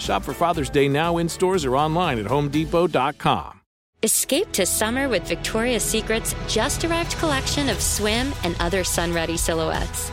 Shop for Father's Day now in stores or online at homedepot.com. Escape to summer with Victoria's Secret's just arrived collection of swim and other sun ready silhouettes.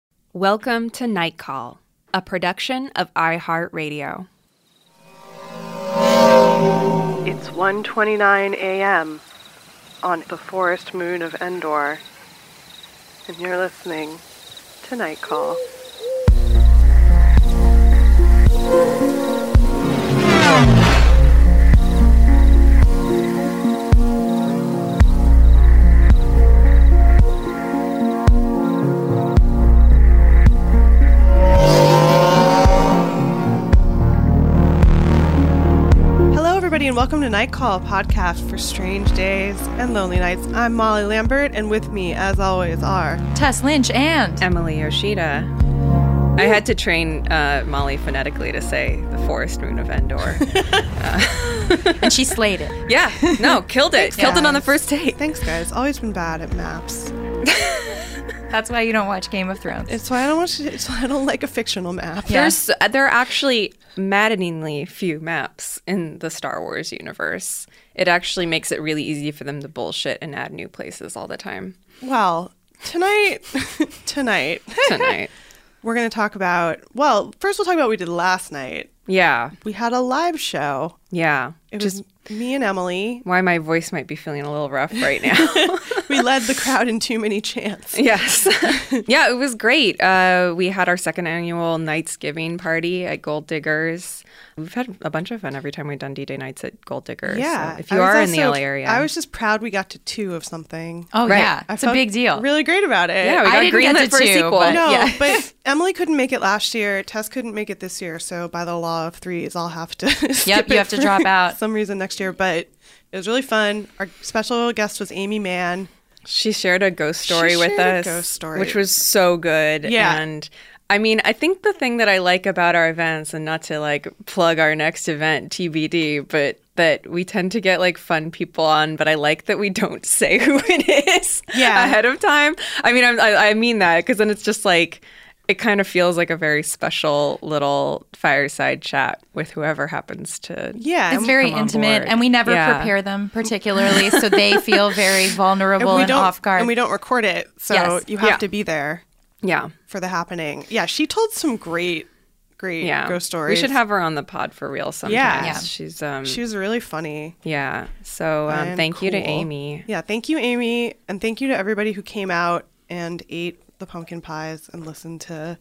Welcome to Night Call, a production of iHeartRadio. It's 1:29 a.m. on the forest moon of Endor, and you're listening to Night Call. And welcome to Night Call, a podcast for strange days and lonely nights. I'm Molly Lambert, and with me, as always, are Tess Lynch and Emily Yoshida. I had to train uh, Molly phonetically to say the forest moon of Endor. and she slayed it. yeah, no, killed it. killed it on the first date. Thanks, guys. Always been bad at maps. That's why you don't watch Game of Thrones. It's why I don't watch. It's why I don't like a fictional map. Yeah. There's there are actually maddeningly few maps in the Star Wars universe. It actually makes it really easy for them to bullshit and add new places all the time. Well, tonight, tonight, Tonight. we're going to talk about. Well, first we'll talk about what we did last night. yeah, We had a live show. Yeah. It Just was me and Emily. why my voice might be feeling a little rough right now. We led the crowd in too many chants. Yes. yeah, it was great. Uh, we had our second annual Nights Giving party at Gold Diggers. We've had a bunch of fun every time we've done D Day nights at Gold Diggers. So Yeah. if you was are in the also- LA area. I was just proud we got to two of something. oh Right. yeah, I it's a big deal. Really great about it. yeah, we I got didn't get to for a two, sequel. but- No, Yeah. but Emily couldn't make it last year. Tess couldn't make it this year. So by the law of threes, I'll have to. skip you it have to for drop out. some reason next year. But it was really fun. Our special guest was Aimee Mann. She shared a ghost story She with shared a us, ghost story. which was so good. Yeah. And I mean, I think the thing that I like about our events, and not to like plug our next event, TBD, but that we tend to get like fun people on, but I like that we don't say who it is Yeah. ahead of time. I mean, I, I mean that because then it's just like, it kind of feels like a very special little fireside chat with whoever happens to. Yeah, It's very come intimate, board. and we never Yeah. prepare them particularly, so they feel very vulnerable and and, off guard. and we don't record it, so Yes. you have Yeah. to be there Yeah. for the happening. Yeah, she told some great, great Yeah. ghost stories. We should have her on the pod for real sometime. Yeah. Yeah. She's um She was really funny. yeah. So um, and thank you to. Aimee. Yeah, thank you, Aimee, and thank you to everybody who came out and ate the pumpkin pies and listen to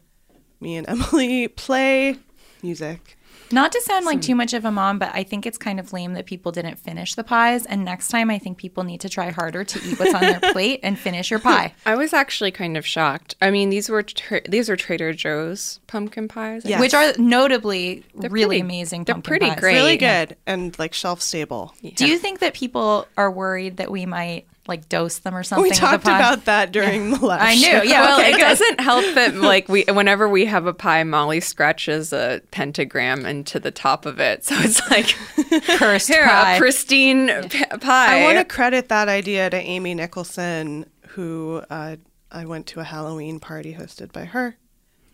me and Emily play music. Not to sound like too much of a mom, but I think it's kind of lame that people didn't finish the pies. And next time, I think people need to try harder to eat what's on their plate and finish your pie. I was actually kind of shocked. I mean, these were tra- these were Trader Joe's pumpkin pies. Yes. Which are notably really pretty- amazing. they're pumpkin pretty pies. great. Really good and like shelf stable. Do you think that people are worried that we might like dose them or something? We talked pie? about that during the last I knew. show. Yeah, well, okay, it good. doesn't help that like we whenever we have a pie, Molly scratches a pentagram into the top of it, so it's like Cursed here pie. a pristine p- pie. I want to credit that idea to Amy Nicholson, who uh, I went to a Halloween party hosted by her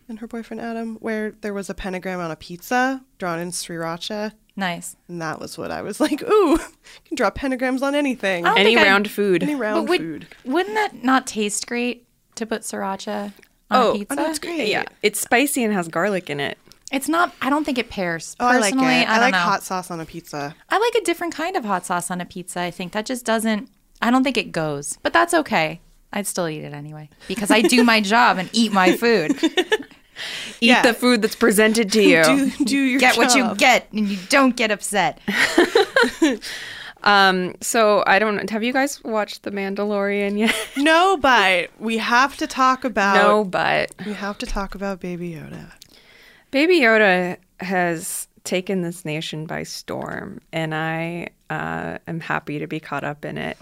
and her boyfriend Adam, where there was a pentagram on a pizza drawn in sriracha. Nice. And that was what I was like, ooh, you can draw pentagrams on anything. Any think I- round food. Any round But would, food. wouldn't that not taste great to put sriracha on Oh, a pizza? Oh, no, it's great. Yeah, it's spicy and has garlic in it. It's not. I don't think it pairs. Oh, I like it. Personally, I, like hot sauce on a pizza. I like a different kind of hot sauce on a pizza. I think that just doesn't. I don't think it goes, but that's okay. I'd still eat it anyway because I do my job and eat my food. Eat Yeah. the food that's presented to you. Do, do your get what you get, and you don't get upset. Um, so I don't. Have you guys watched The Mandalorian yet? No, but we have to talk about. no, but We have to talk about Baby Yoda. Baby Yoda has taken this nation by storm, and I uh, am happy to be caught up in it.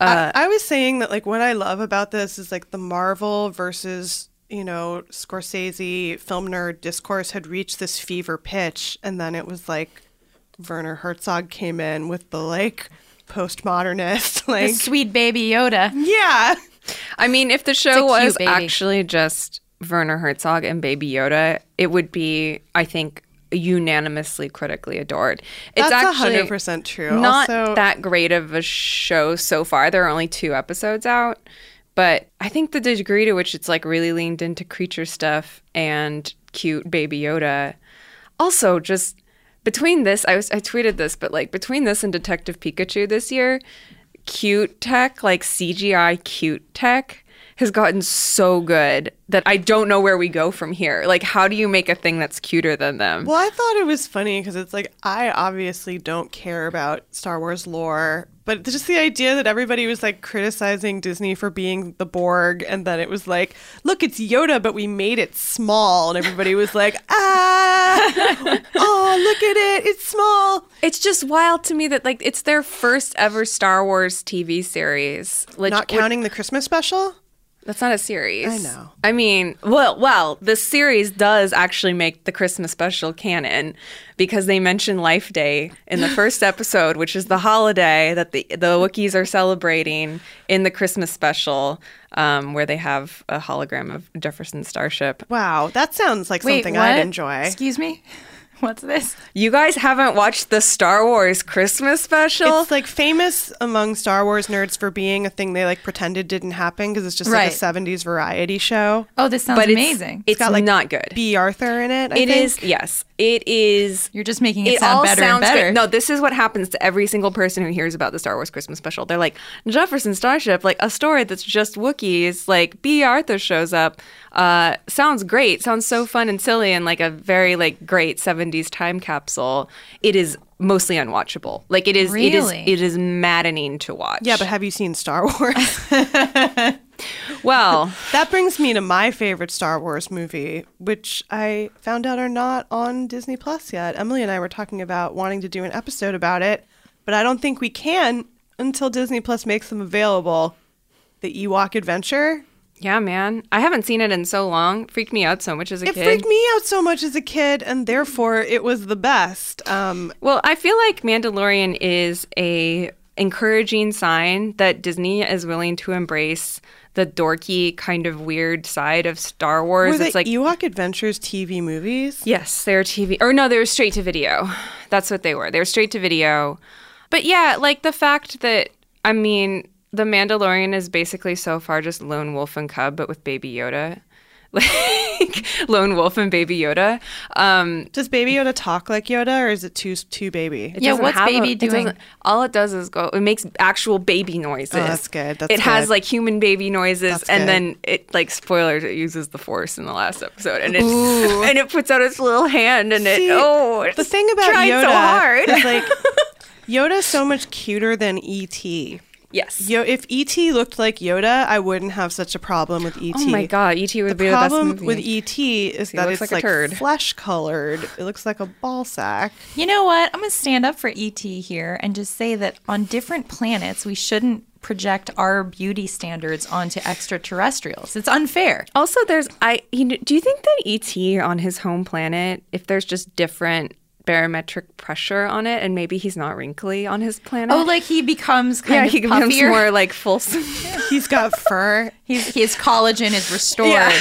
I, I was saying that like what I love about this is like the Marvel versus you know Scorsese film nerd discourse had reached this fever pitch, and then it was like Werner Herzog came in with the like postmodernist The like sweet baby Yoda. yeah I mean, if the show was baby. actually just Werner Herzog and Baby Yoda, it would be, I think, unanimously critically adored. It's That's actually 100% true. Not Also- that great of a show so far. There are only two episodes out, but I think the degree to which it's like really leaned into creature stuff and cute Baby Yoda, also just between this, I was I tweeted this, but like between this and Detective Pikachu this year, cute tech, like CGI cute tech, has gotten so good that I don't know where we go from here. Like, how do you make a thing that's cuter than them? Well, I thought it was funny because it's like I obviously don't care about Star Wars lore, but just the idea that everybody was like criticizing Disney for being the Borg, and then it was like, look, it's Yoda, but we made it small, and everybody was like, ah, oh, look at it, it's small. It's just wild to me that like it's their first ever Star Wars TV series. Like, Not counting the Christmas special. That's not a series. I know. I mean, well, well, the series does actually make the Christmas special canon because they mention Life Day in the first episode, which is the holiday that the the Wookiees are celebrating in the Christmas special, um, where they have a hologram of Jefferson Starship. Wow, that sounds like Wait, something what? I'd enjoy. Excuse me. What's this? You guys haven't watched the Star Wars Christmas special? It's like famous among Star Wars nerds for being a thing they like pretended didn't happen because it's just Right. like a 70s variety show. Oh, this sounds but it's- amazing. It's, got, like, not good. Bea Arthur in it. I It think. is yes. It is You're just making it, sound better and sounds better. great. No, this is what happens to every single person who hears about the Star Wars Christmas special. They're like, Jefferson Starship, like a story that's just Wookiees. Like Bea Arthur shows up. Uh, sounds great. Sounds so fun and silly and like a very like great '70s time capsule. It is mostly unwatchable. Like it is, it is, it is maddening to watch. Yeah, but have you seen Star Wars? well, that brings me to my favorite Star Wars movie, which I found out are not on Disney Plus yet. Emily and I were talking about wanting to do an episode about it, but I don't think we can until Disney Plus makes them available. The Ewok Adventure. Yeah, man. I haven't seen it in so long. Freaked me out so much as a It kid. It freaked me out so much as a kid, and therefore it was the best. Um, Well, I feel like Mandalorian is a encouraging sign that Disney is willing to embrace the dorky kind of weird side of Star Wars. were the it's like Ewok Adventures TV movies? yes, they're TV or no, they were straight to video. That's what they were. They were straight to video. But yeah, like the fact that I mean, the Mandalorian is basically so far just lone wolf and cub, but with Baby Yoda. like lone wolf and baby yoda um Does Baby Yoda talk like Yoda, or is it too too baby? it Yeah, what's have baby it doing? doesn't- all it does is go it makes actual baby noises Oh, that's good. That's good. it has like human baby noises That's and good. then it like spoilers it uses the force in the last episode and it and it puts out its little hand and See, it oh it's the thing about Yoda so hard is like Yoda's so much cuter than ET. Yes Yo, if ET looked like Yoda, I wouldn't have such a problem with ET. oh my god et would The be the best problem movie. with ET is that looks it's like a like, turd. flesh colored. It looks like a ball sack. You know what? I'm going to stand up for ET here and just say that on different planets, we shouldn't project our beauty standards onto extraterrestrials. It's unfair. Also, there's I. You know, do you think that ET on his home planet, if there's just different barometric pressure on it, and maybe he's not wrinkly on his planet? Oh, like he becomes kind yeah, of he becomes puffier. more like fulsome. He's got fur. He's, his collagen is restored.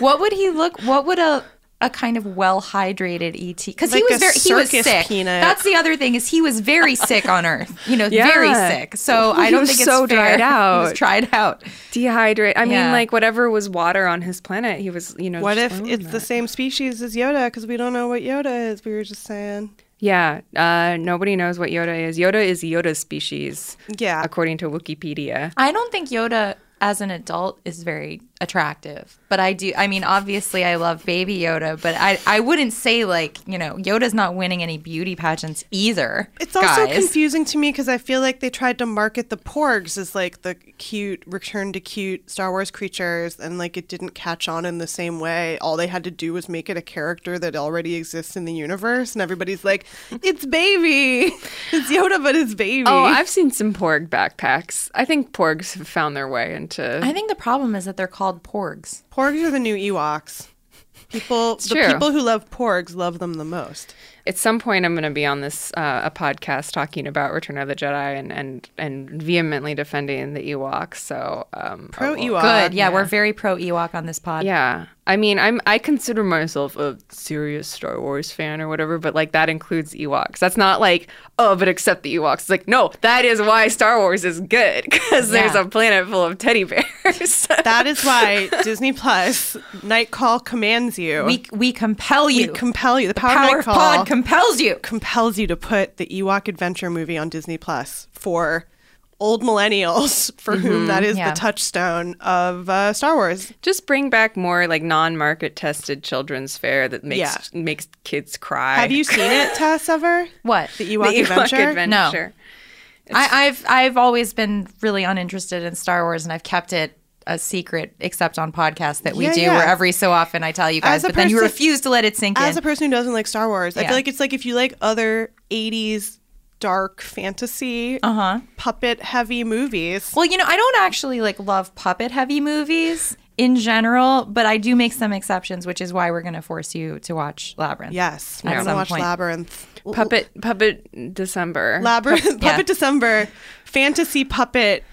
what would he look? What would a a kind of well hydrated ET? Because he was a very he was sick. peanut. That's the other thing is he was very sick on Earth. You know, Yeah. very sick. So I don't was think it's so fair. dried He out. was dried out. Dehydrate. I Yeah. mean, like whatever was water on his planet, he was. You know. What if it's that. the same species as Yoda? Because we don't know what Yoda is. We were just saying. Yeah. Uh, nobody knows what Yoda is. Yoda is Yoda's species. Yeah. According to Wikipedia. I don't think Yoda as an adult is very attractive. But I do I mean obviously I love baby Yoda, but I I wouldn't say like, you know, Yoda's not winning any beauty pageants either. It's also guys. confusing to me because I feel like they tried to market the porgs as like the cute, return to cute Star Wars creatures, and like it didn't catch on in the same way. All they had to do was make it a character that already exists in the universe, and everybody's like, "It's baby, it's Yoda, but it's baby." Oh, I've seen some Porg backpacks. I think Porgs have found their way into. I think the problem is that they're called porgs. porgs are the new Ewoks. People, the true. people who love porgs love them the most. at some point I'm going to be on this uh, a podcast talking about Return of the Jedi and and and vehemently defending the Ewoks. So um, Pro I will- Ewok. Good. Yeah, we're very pro Ewok on this pod. Yeah, I mean, I'm I consider myself a serious Star Wars fan or whatever, but like that includes Ewoks. That's not like oh, but except the Ewoks. It's like no, that is why Star Wars is good because there's a planet full of teddy bears. That is why Disney Plus Night Call commands you. We we compel you. We compel you. The Power, Power Night Call Pod compels you. compels you to put the Ewok Adventure movie on Disney Plus for old millennials for whom that is Yeah. the touchstone of uh, Star Wars. Just bring back more like non-market tested children's fare that makes Yeah. makes kids cry. Have you seen it, Tess? Ever What? the the Ewok, Ewok Adventure? Adventure? I, I've I've always been really uninterested in Star Wars, and I've kept it a secret, except on podcasts that we Yeah, do, yeah. where every so often I tell you guys, As a but then you refuse to let it sink As in. a person who doesn't like Star Wars, I feel like it's like if you like other '80s dark fantasy, uh huh. puppet heavy movies. Well, you know, I don't actually like love puppet heavy movies in general, but I do make some exceptions, which is why we're going to force you to watch Labyrinth. Yes, we're At gonna some watch point. Labyrinth. Puppet Puppet December. Labyrinth, Puppet yeah. December, fantasy puppet,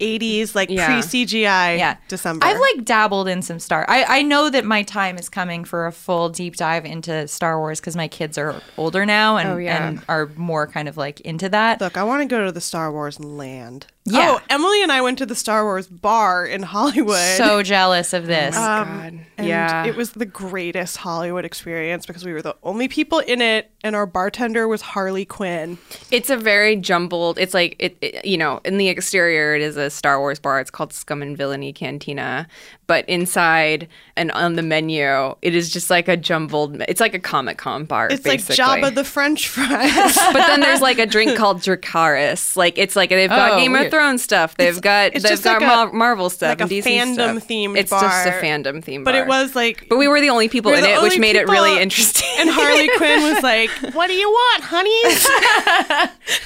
80s, like Yeah. pre CGI Yeah. December. I've like dabbled in some Star. I, I know that my time is coming for a full deep dive into Star Wars because my kids are older now and, Oh, yeah. and are more kind of like into that. Look, I want to go to the Star Wars land. Yeah. Oh, Emily and I went to the Star Wars bar in Hollywood. so jealous of this. Oh um, God. and yeah. it was the greatest Hollywood experience because we were the only people in it, and our bartender was Harley Quinn. It's a very jumbled. It's like it, it- you know, in the exterior, it is a Star Wars bar. It's called Scum and Villainy Cantina, but inside and on the menu, it is just like a jumbled. It's like a Comic Con bar. It's basically. like Jabba the French fries. but then there's like a drink called Dracarys. Like it's like they've got Oh, Game of. Thrones stuff. They've got it's they've got like a- Mar- Marvel stuff like a DC fandom stuff. themed It's just a fandom theme bar. but it was like. But we were the only people we in it, which made it really interesting. And Harley Quinn was like, "What do you want, honey?"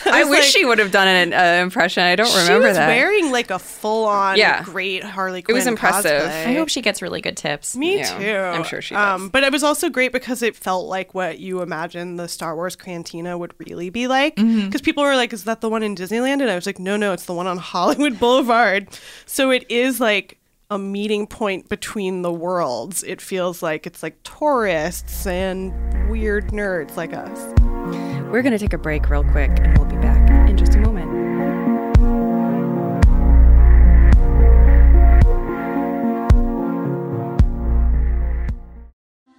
I was wish like- she would have done an uh, impression. I don't remember. she was that. wearing like a full-on, Yeah. great Harley Quinn. It was impressive. cosplay. I hope she gets really good tips. Me Yeah, too. I'm sure she does. Um, does. but it was also great because it felt like what you imagine the Star Wars cantina would really be like. Because Mm-hmm. people were like, "Is that the one in Disneyland?" And I was like, "No, no, it's the one on Hollywood Boulevard." So it is like a meeting point between the worlds. It feels like it's like tourists and weird nerds like us. We're going to take a break real quick and we'll be back in just a moment.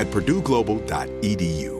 at purdueglobal.edu.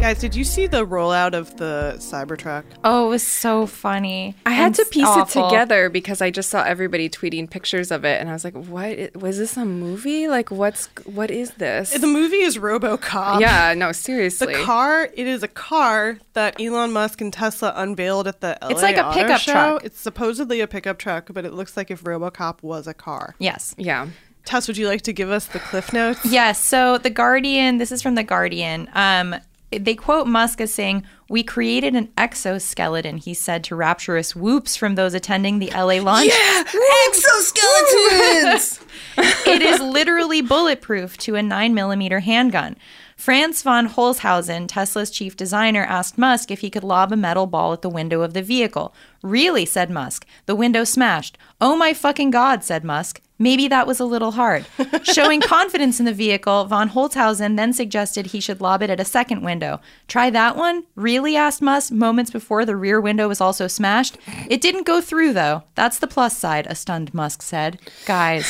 Guys, did you see the rollout of the Cybertruck? Oh, it was so funny. I had to piece awful. it together because I just saw everybody tweeting pictures of it, and I was like, "What was this a movie? Like, what's what is this?" The movie is RoboCop. yeah, no, seriously. The car, it is a car that Elon Musk and Tesla unveiled at the LA It's like a Auto pickup Show. truck. It's supposedly a pickup truck, but it looks like if RoboCop was a car. Yes. Yeah. Tess, would you like to give us the cliff notes? Yes. So the Guardian, this is from the Guardian. Um, they quote Musk as saying, "We created an exoskeleton," he said to rapturous whoops from those attending the LA launch. Yeah, exoskeletons. it is literally bulletproof to a 9mm handgun. Franz von Holzhausen, Tesla's chief designer, asked Musk if he could lob a metal ball at the window of the vehicle. Really, said Musk. The window smashed. Oh my fucking god, said Musk. Maybe that was a little hard. Showing confidence in the vehicle, von Holzhausen then suggested he should lob it at a second window. Try that one? Really? asked Musk moments before the rear window was also smashed. It didn't go through, though. That's the plus side, a stunned Musk said. Guys.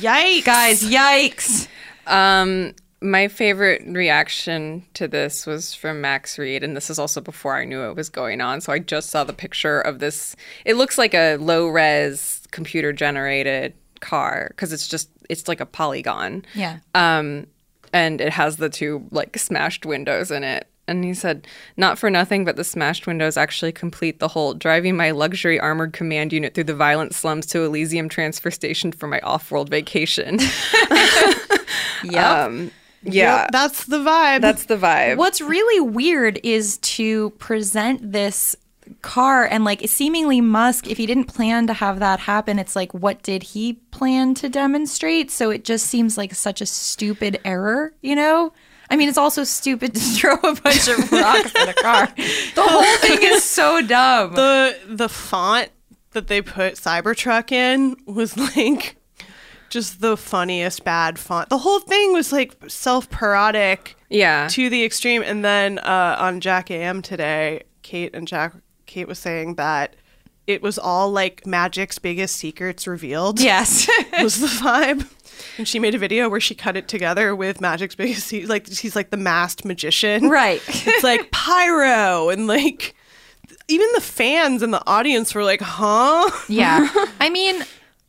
Yikes. Guys, yikes. Um, my favorite reaction to this was from Max Read, and this is also before I knew it was going on. So I just saw the picture of this. It looks like a low res computer generated car because it's just it's like a polygon. Yeah. Um, and it has the two like smashed windows in it. And he said, not for nothing, but the smashed windows actually complete the whole driving my luxury armored command unit through the violent slums to Elysium transfer station for my off world vacation. Yep. Um, yeah. Yep, that's the vibe. That's the vibe. What's really weird is to present this car and like seemingly Musk, if he didn't plan to have that happen, it's like, what did he plan to demonstrate? So it just seems like such a stupid error, you know? I mean, it's also stupid to throw a bunch of rocks at a car. The whole thing is so dumb. the the font that they put Cybertruck in was like just the funniest bad font. The whole thing was like self-parodic Yeah. to the extreme. And then uh, on Jack AM today, Kate and Jack Kate was saying that it was all like Magic's biggest secrets revealed. Yes. was the vibe. And she made a video where she cut it together with Magic's biggest secret. Like he's like the masked magician. Right. It's like pyro and like even the fans and the audience were like, "Huh?" Yeah. I mean,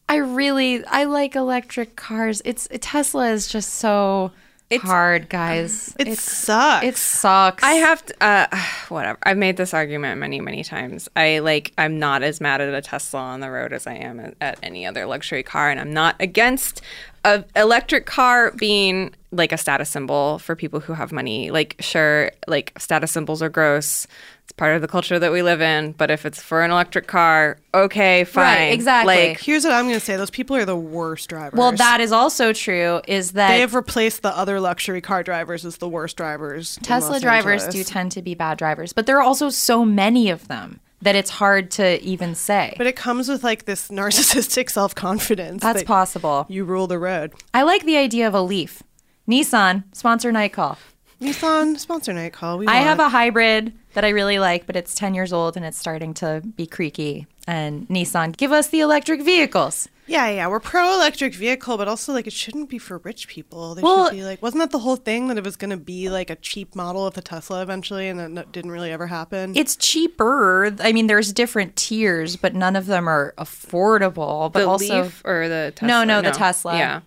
I really I like electric cars. It's Tesla is just so hard, guys. It sucks. It sucks. I have to, uh, whatever. I've made this argument many, many times. I like, I'm not as mad at a Tesla on the road as I am at, at any other luxury car, and I'm not against a electric car being like a status symbol for people who have money. Like, sure, like status symbols are gross. It's part of the culture that we live in. But if it's for an electric car, okay, fine. Right, exactly. Like, Here's what I'm going to say: those people are the worst drivers. Well, that is also true. Is that they have replaced the other luxury car drivers as the worst drivers. Tesla drivers Angeles. do tend to be bad drivers, but there are also so many of them that it's hard to even say. But it comes with like this narcissistic self confidence. That's possible. You rule the road. I like the idea of a Leaf. Nissan sponsor night call. Nissan sponsor night call. We I want have a hybrid that I really like, but it's 10 years old and it's starting to be creaky. And Nissan, give us the electric vehicles. Yeah, yeah, we're pro electric vehicle, but also like it shouldn't be for rich people. They Well- should be like, wasn't that the whole thing that it was going to be like a cheap model of the Tesla eventually, and that didn't really ever happen? It's cheaper. I mean, there's different tiers, but none of them are affordable. But the also, Leaf or the Tesla? No, no, the Tesla. Yeah.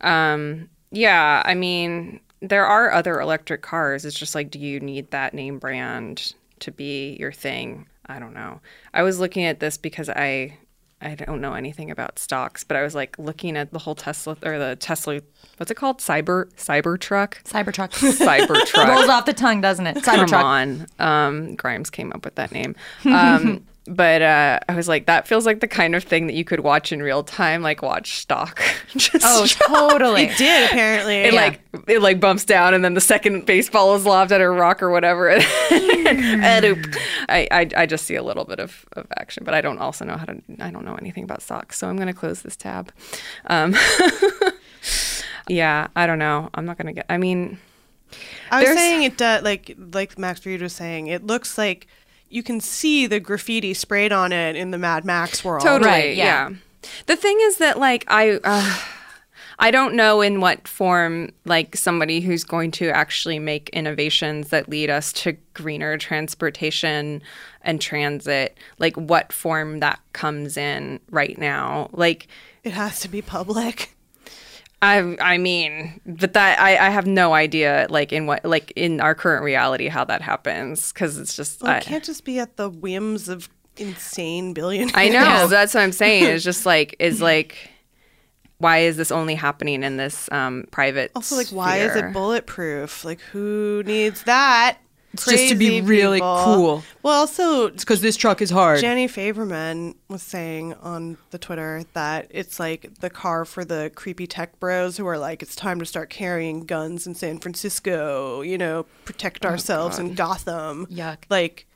Um, yeah, I mean, there are other electric cars. It's just like, do you need that name brand to be your thing? I don't know. I was looking at this because I I don't know anything about stocks, but I was like looking at the whole Tesla or the Tesla what's it called? Cyber Cybertruck? Cybertruck. Cybertruck. Rolls off the tongue, doesn't it? Come Cybertruck. on. Um, Grimes came up with that name. Um, but uh, I was like, that feels like the kind of thing that you could watch in real time, like watch stock. Just Oh, totally. it did apparently. It like it like bumps down, and then the second baseball is lobbed at a rock or whatever. and. I, I I just see a little bit of, of action, but I don't also know how to. I don't know anything about stocks, so I'm gonna close this tab. Um, yeah, I don't know. I'm not gonna get. I mean, I was saying it does like like Max Read was saying. It looks like you can see the graffiti sprayed on it in the Mad Max world. Totally. Right, yeah. yeah. The thing is that like I uh, I don't know in what form like somebody who's going to actually make innovations that lead us to greener transportation and transit like what form that comes in right now. Like It has to be public. I I mean, but that I, I have no idea like in what like in our current reality how that happens because it's just Well, I, it can't just be at the whims of insane billionaires. I know. That's what I'm saying. It's just like is like why is this only happening in this um, private? Also, like, why is it bulletproof? Like, who needs that? It's just to be really people. cool. Well, also, It's because this truck is hard. Jenny Faberman was saying on the Twitter that it's like the car for the creepy tech bros who are like, it's time to start carrying guns in San Francisco, you know, protect oh, ourselves in Gotham. Yuck. Like,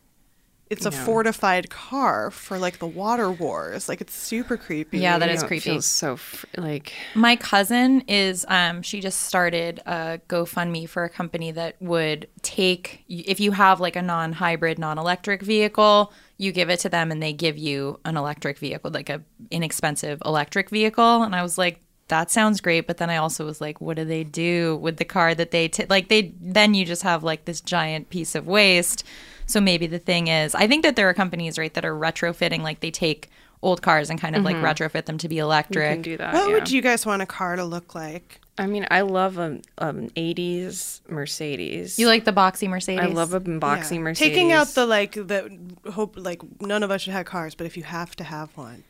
it's a No. fortified car for like the water wars. Like, it's super creepy. Yeah, that You is know, it creepy. feels so fr- like My cousin is um she just started a GoFundMe for a company that would take if you have like a non-hybrid, non-electric vehicle, you give it to them and they give you an electric vehicle, like a inexpensive electric vehicle. And I was like that sounds great, but then I also was like, what do they do with the car that they t-? like? They then you just have like this giant piece of waste. So maybe the thing is, I think that there are companies right that are retrofitting, like they take old cars and kind of like retrofit them to be you electric. can do that. What yeah. would you guys want a car to look like? I mean, I love a um, '80s Mercedes. You like the boxy Mercedes? I love a boxy Yeah. Mercedes. Taking out the like the hope like none of us should have cars, but if you have to have one.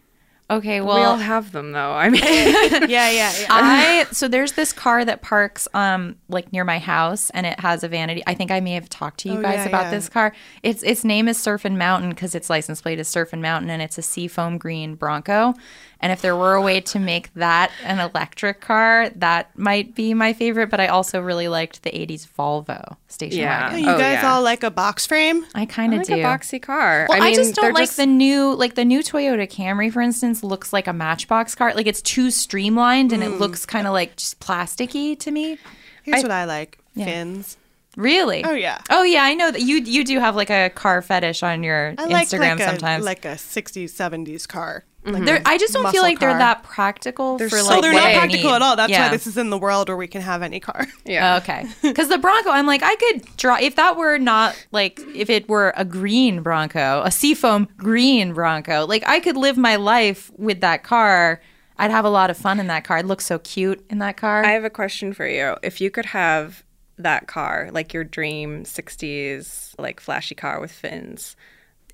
Okay, well, we all have them though. I mean, yeah, yeah, yeah. I so there's this car that parks um like near my house and it has a vanity. I think I may have talked to you Oh, guys yeah, about yeah. this car. Its its name is Surfin' Mountain because its license plate is Surfin' Mountain and it's a seafoam green Bronco. And if there were a way to make that an electric car, that might be my favorite. But I also really liked the '80s Volvo station Yeah. Oh, wagon. you Oh, guys yeah. all like a box frame? I kind of like do. a boxy car. Well, I, I, just don't like just- the new, like the new Toyota Camry, for instance, looks like a Matchbox car. Like it's too streamlined and it Mm. looks kind of like just plasticky to me. Here's what I like. Fins. Really? Oh, yeah. Oh yeah, I know that you you do have like a car fetish on your I Instagram like a, sometimes. like a 60s, 70s car. Like They're, I just don't feel muscle like they're that practical for like. so like they're not practical at all. That's Yeah. why this is in the world where we can have any car. Yeah. Oh, okay. Because the Bronco, I'm like, I could draw if that were not like if it were a green Bronco, a seafoam green Bronco. Like I could live my life with that car. I'd have a lot of fun in that car. It looks so cute in that car. I have a question for you. If you could have that car, like your dream 60s, like flashy car with fins,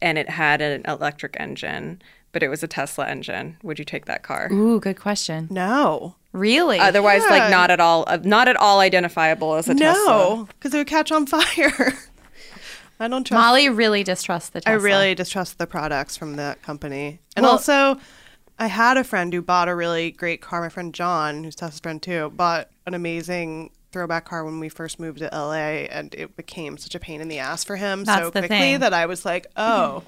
and it had an electric engine, but it was a Tesla engine, would you take that car? Ooh, good question. No. Really? Otherwise, Yeah. like not at all, uh, not at all identifiable as a Tesla. No, because it would catch on fire. I don't trust. Molly really distrusts the Tesla. I really distrust the products from that company. And Well- also, I had a friend who bought a really great car. My friend John, who's Tessa's friend too, bought an amazing throwback car when we first moved to LA, and it became such a pain in the ass for him so quickly thing. that I was like, oh,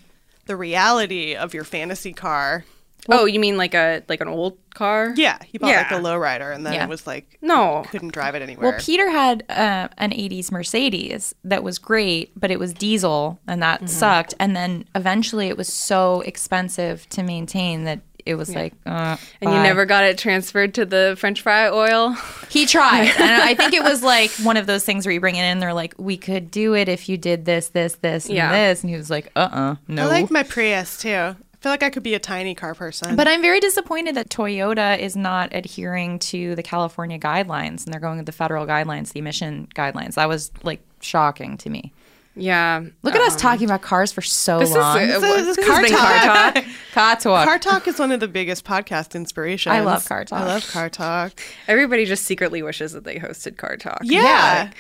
the reality of your fantasy car. oh, you mean like a like an old car? Yeah, he bought like a lowrider, and then Yeah. it was like No. couldn't drive it anywhere. Well, Peter had uh, an 80s Mercedes that was great, but it was diesel and that Mm-hmm. sucked. And then eventually it was so expensive to maintain that it was like, uh, And you never got it transferred to the French fry oil? He tried. and I think it was like one of those things where you bring it in, they're like, we could do it if you did this, this, this, and Yeah. this. And he was like, uh uh no. I like my Prius too. I feel like I could be a tiny car person. But I'm very disappointed that Toyota is not adhering to the California guidelines and they're going with the federal guidelines, the emission guidelines. That was like shocking to me. Yeah. Look at us talking about cars for so This is, long. uh, this this is has been car talk. car talk. Car Talk is one of the biggest podcast inspirations. I love Car Talk. I love Car Talk. Everybody just secretly wishes that they hosted car talk. Yeah.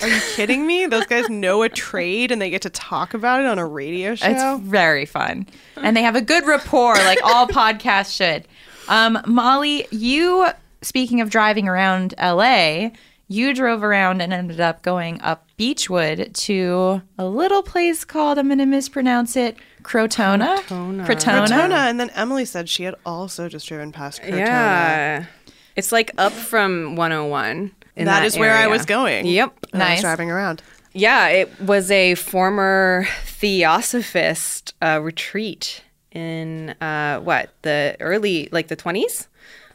Are you kidding me? Those guys know a trade and they get to talk about it on a radio show. It's very fun. And they have a good rapport, like all podcasts should. Um, Molly, you, speaking of driving around LA, you drove around and ended up going up Beachwood to a little place called, I'm going to mispronounce it, Krotona? Krotona. Krotona. And then Emily said she had also just driven past Krotona. Yeah. It's like up from 101. in that is where I was going. Yep. when I was Nice. driving around. Yeah, it was a former theosophist uh, retreat in uh, what the early like the twenties.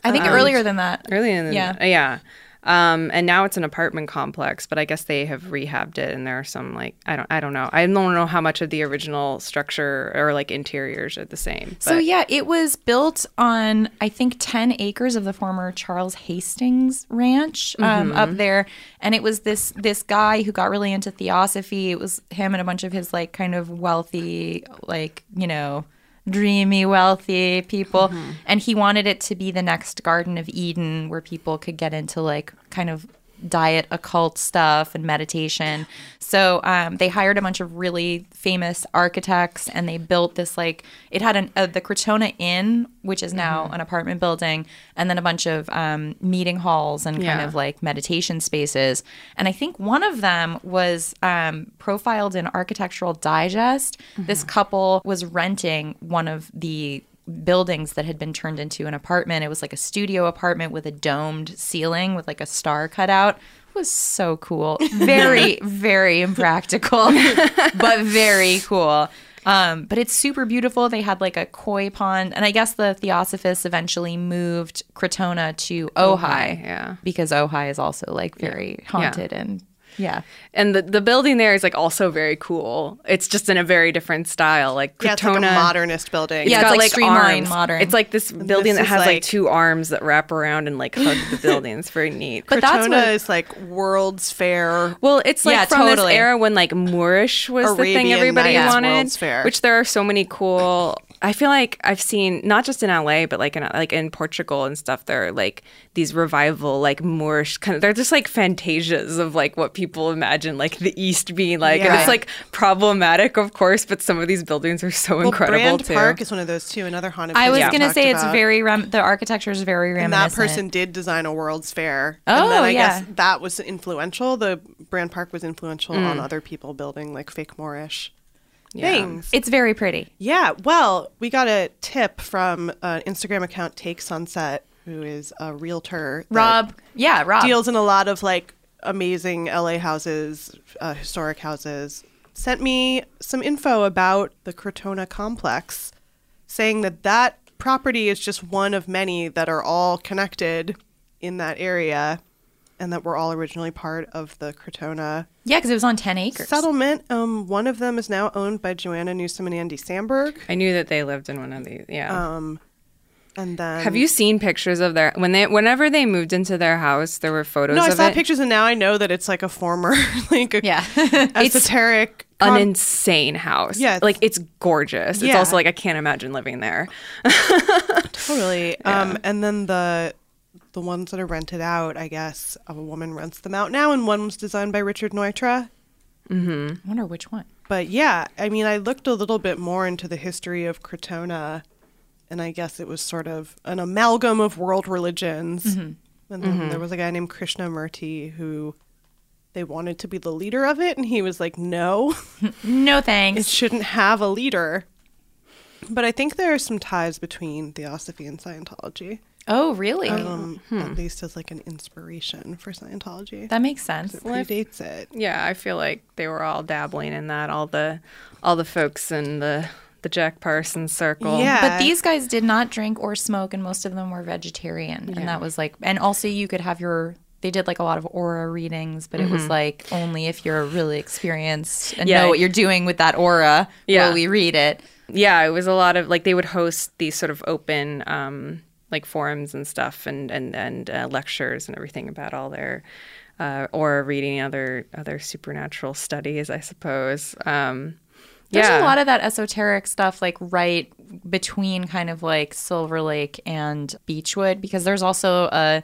I think Um, earlier than that. Earlier than Yeah. yeah, yeah. Um, and now it's an apartment complex, but I guess they have rehabbed it, and there are some like I don't I don't know I don't know how much of the original structure or like interiors are the same. So yeah, it was built on I think ten acres of the former Charles Hastings Ranch um, Mm-hmm. up there, and it was this this guy who got really into theosophy. It was him and a bunch of his like kind of wealthy, like you know, dreamy wealthy people, Mm-hmm. and he wanted it to be the next Garden of Eden where people could get into like kind of diet occult stuff and meditation. So um, they hired a bunch of really famous architects and they built this like it had an uh, the Krotona Inn, which is now Mm-hmm. an apartment building, and then a bunch of um, meeting halls and kind Yeah. of like meditation spaces. And I think one of them was um, profiled in Architectural Digest. This Mm-hmm. couple was renting one of the buildings that had been turned into an apartment. It was like a studio apartment with a domed ceiling with like a star cut out. It was so cool. Very, very impractical, but very cool. Um, but it's super beautiful. They had like a koi pond, and I guess the Theosophists eventually moved Krotona to Ojai, yeah. because Ojai is also like very haunted and yeah. and the the building there is like also very cool. It's just in a very different style, like Yeah, it's like a modernist building. Yeah, got, it's like streamlined arms. modern. It's like this building this that is has like, like- two arms that wrap around and like hug the building. It's very neat. But that's Krotona what- is like World's Fair. well, it's like Yeah, from totally. this era when like Moorish was the thing everybody wanted, World's Fair. which there are so many cool. I feel like I've seen not just in LA, but like in like in Portugal and stuff. There are like these revival like Moorish kind of. They're just like fantasias of like what people imagine like the East being like, and it's like problematic, of course. But some of these buildings are so Well, incredible Brand too. Park is one of those too. Another haunted. I was we gonna talked say it's very rem- the architecture is very And reminiscent. that person did design a World's Fair. Oh, and then I yeah. guess that was influential. The Brand Park was influential Mm. on other people building like fake Moorish Yeah. things. It's very pretty. Yeah. Well, we got a tip from an Instagram account, Take Sunset, who is a realtor. Rob, yeah, Rob. deals in a lot of like amazing LA houses, uh, historic houses. Sent me some info about the Krotona complex, saying that that property is just one of many that are all connected in that area and that were all originally part of the Krotona Yeah, because it was on 10 acres. settlement. Um, one of them is now owned by Joanna Newsom and Andy Samberg. I knew that they lived in one of these. Yeah. Um, and then Have you seen pictures of their when they whenever they moved into their house? There were photos. No, I of saw it. pictures, and now I know that it's like a former, like a yeah, esoteric, an con- insane house. Yeah, it's- like it's gorgeous. It's Yeah. also like I can't imagine living there. totally. Um, and then the the ones that are rented out, I guess a woman rents them out now, and one was designed by Richard Neutra. Mm-hmm. I wonder which one. But yeah, I mean, I looked a little bit more into the history of Krotona, and I guess it was sort of an amalgam of world religions. Mhm. And then Mhm. there was a guy named Krishnamurti who they wanted to be the leader of it, and he was like, "No, no thanks. It shouldn't have a leader." But I think there are some ties between Theosophy and Scientology. Oh, really? Um, Hmm. At least as like an inspiration for Scientology. That makes sense. It predates it. Yeah, I feel like they were all dabbling in that. All the all the folks in the the Jack Parsons circle. Yeah. But these guys did not drink or smoke, and most of them were vegetarian. Yeah. And that was like, and also you could have your, they did like a lot of aura readings, but it was Mhm. like only if you're really experienced and Yeah. know what you're doing with that aura Yeah. will we read it. Yeah, it was a lot of like they would host these sort of open um, like forums and stuff and and and uh, lectures and everything about all their uh, or reading other other supernatural studies, I suppose. Um, There's yeah, a lot of that esoteric stuff, like right between kind of like Silver Lake and Beachwood, because there's also a,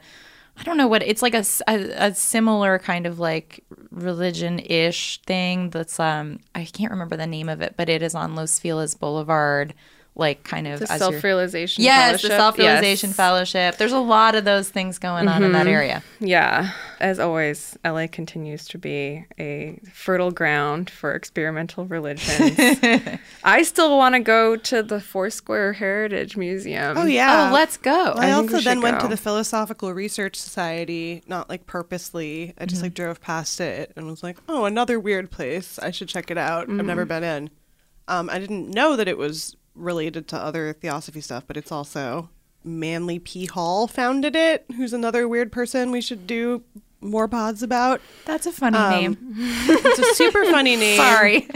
I don't know what it's like a a similar kind of like religion ish thing that's um I can't remember the name of it, but it is on Los Feliz Boulevard, like kind of The as Self-Realization Yes, the self realization Yes. fellowship. There's a lot of those things going on in that Mhm. area. Yeah. As always, LA continues to be a fertile ground for experimental religions. I still want to go to the Foursquare Heritage Museum. Oh yeah. Oh, let's go. I, I also we then should went to the Philosophical Research Society, not like purposely. I just Mhm. like drove past it and was like, "Oh, another weird place. I should check it out. I've never Mhm. been in." Um, I didn't know that it was related to other theosophy stuff, but it's also Manly P. Hall founded it, who's another weird person we should do more pods about. That's a funny Um, name. it's a super funny name. Sorry.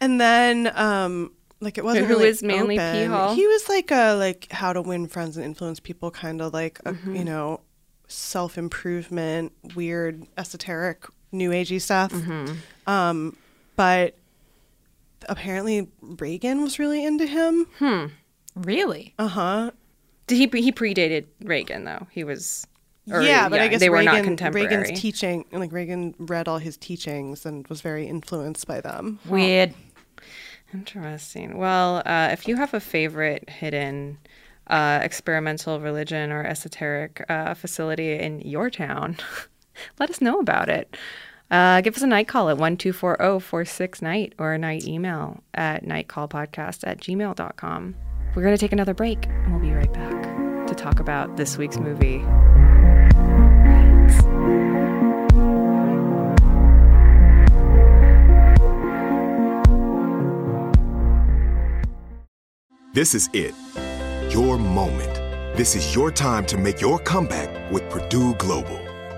And then, um, like it wasn't Who really is Manly P. Hall? He was like a like how to win friends and influence people, kind of like a Mm-hmm. you know self improvement, weird esoteric new agey stuff. Mm-hmm. Um, but apparently Reagan was really into him. Hmm. Really? Uh huh. Did he he predated Reagan though? He was or, yeah, but I guess they were not contemporary. Reagan's teaching, like Reagan read all his teachings and was very influenced by them. Weird. Interesting. Well, uh, if you have a favorite hidden uh, experimental religion or esoteric uh, facility in your town, let us know about it. Uh, give us a night call at 1240 46 night or a night email at nightcallpodcast at gmail.com. We're going to take another break and we'll be right back to talk about this week's movie. This is it. Your moment. This is your time to make your comeback with Purdue Global.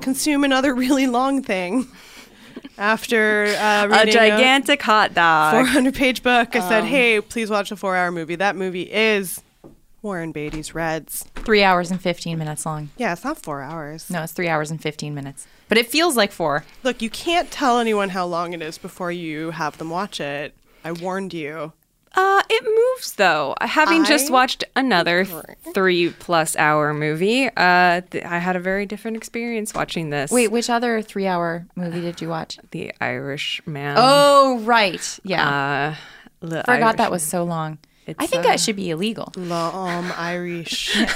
consume another really long thing after uh, A reading gigantic hot dog. 400 page book. I said, Um, hey, please watch a four hour movie. That movie is Warren Beatty's Reds. Three hours and 15 minutes long. Yeah, it's not four hours. No, it's three hours and 15 minutes. But it feels like four. Look, you can't tell anyone how long it is before you have them watch it. I warned you. Uh, it moves though. Having just watched another three plus hour movie, uh, th- I had a very different experience watching this. Wait, which other three hour movie did you watch? The Irishman. Oh, right. Yeah. Uh, The Forgot that was so long. I think that should be illegal. Um, Irish.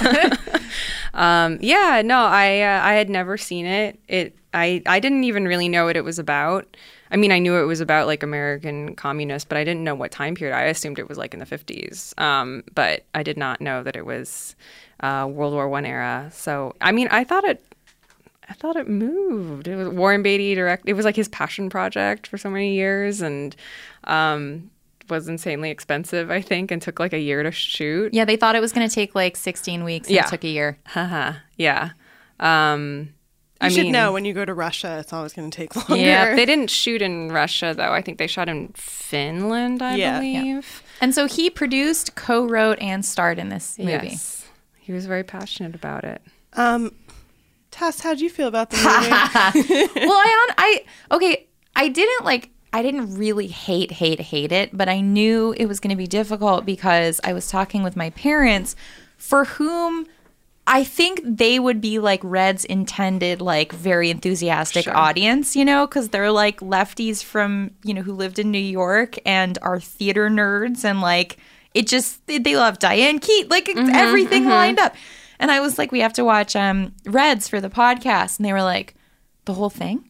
Um, yeah, no, I uh, I had never seen it. It I I didn't even really know what it was about. I mean, I knew it was about like American communists, but I didn't know what time period. I assumed it was like in the fifties, um, but I did not know that it was uh, World War One era. So, I mean, I thought it. I thought it moved. It was Warren Beatty direct. It was like his passion project for so many years, and um, was insanely expensive. I think, and took like a year to shoot. Yeah, they thought it was going to take like 16 weeks. And Yeah. It took a year. Haha. yeah. Um, You I should mean, know when you go to Russia, it's always going to take longer. Yeah, they didn't shoot in Russia though. I think they shot in Finland, I Yeah. believe. And so he produced, co wrote, and starred in this movie. Yes. He was very passionate about it. Um, Tess, how'd you feel about the movie? well, I on I okay, I didn't like I didn't really hate hate hate it, but I knew it was going to be difficult because I was talking with my parents for whom I think they would be like Red's intended like very enthusiastic audience, you know, cuz they're like lefties from, you know, who lived in New York and are theater nerds and like it just they- love Diane Keat, like everything lined up. And I was like, we have to watch um, Reds for the podcast, and they were like, the whole thing.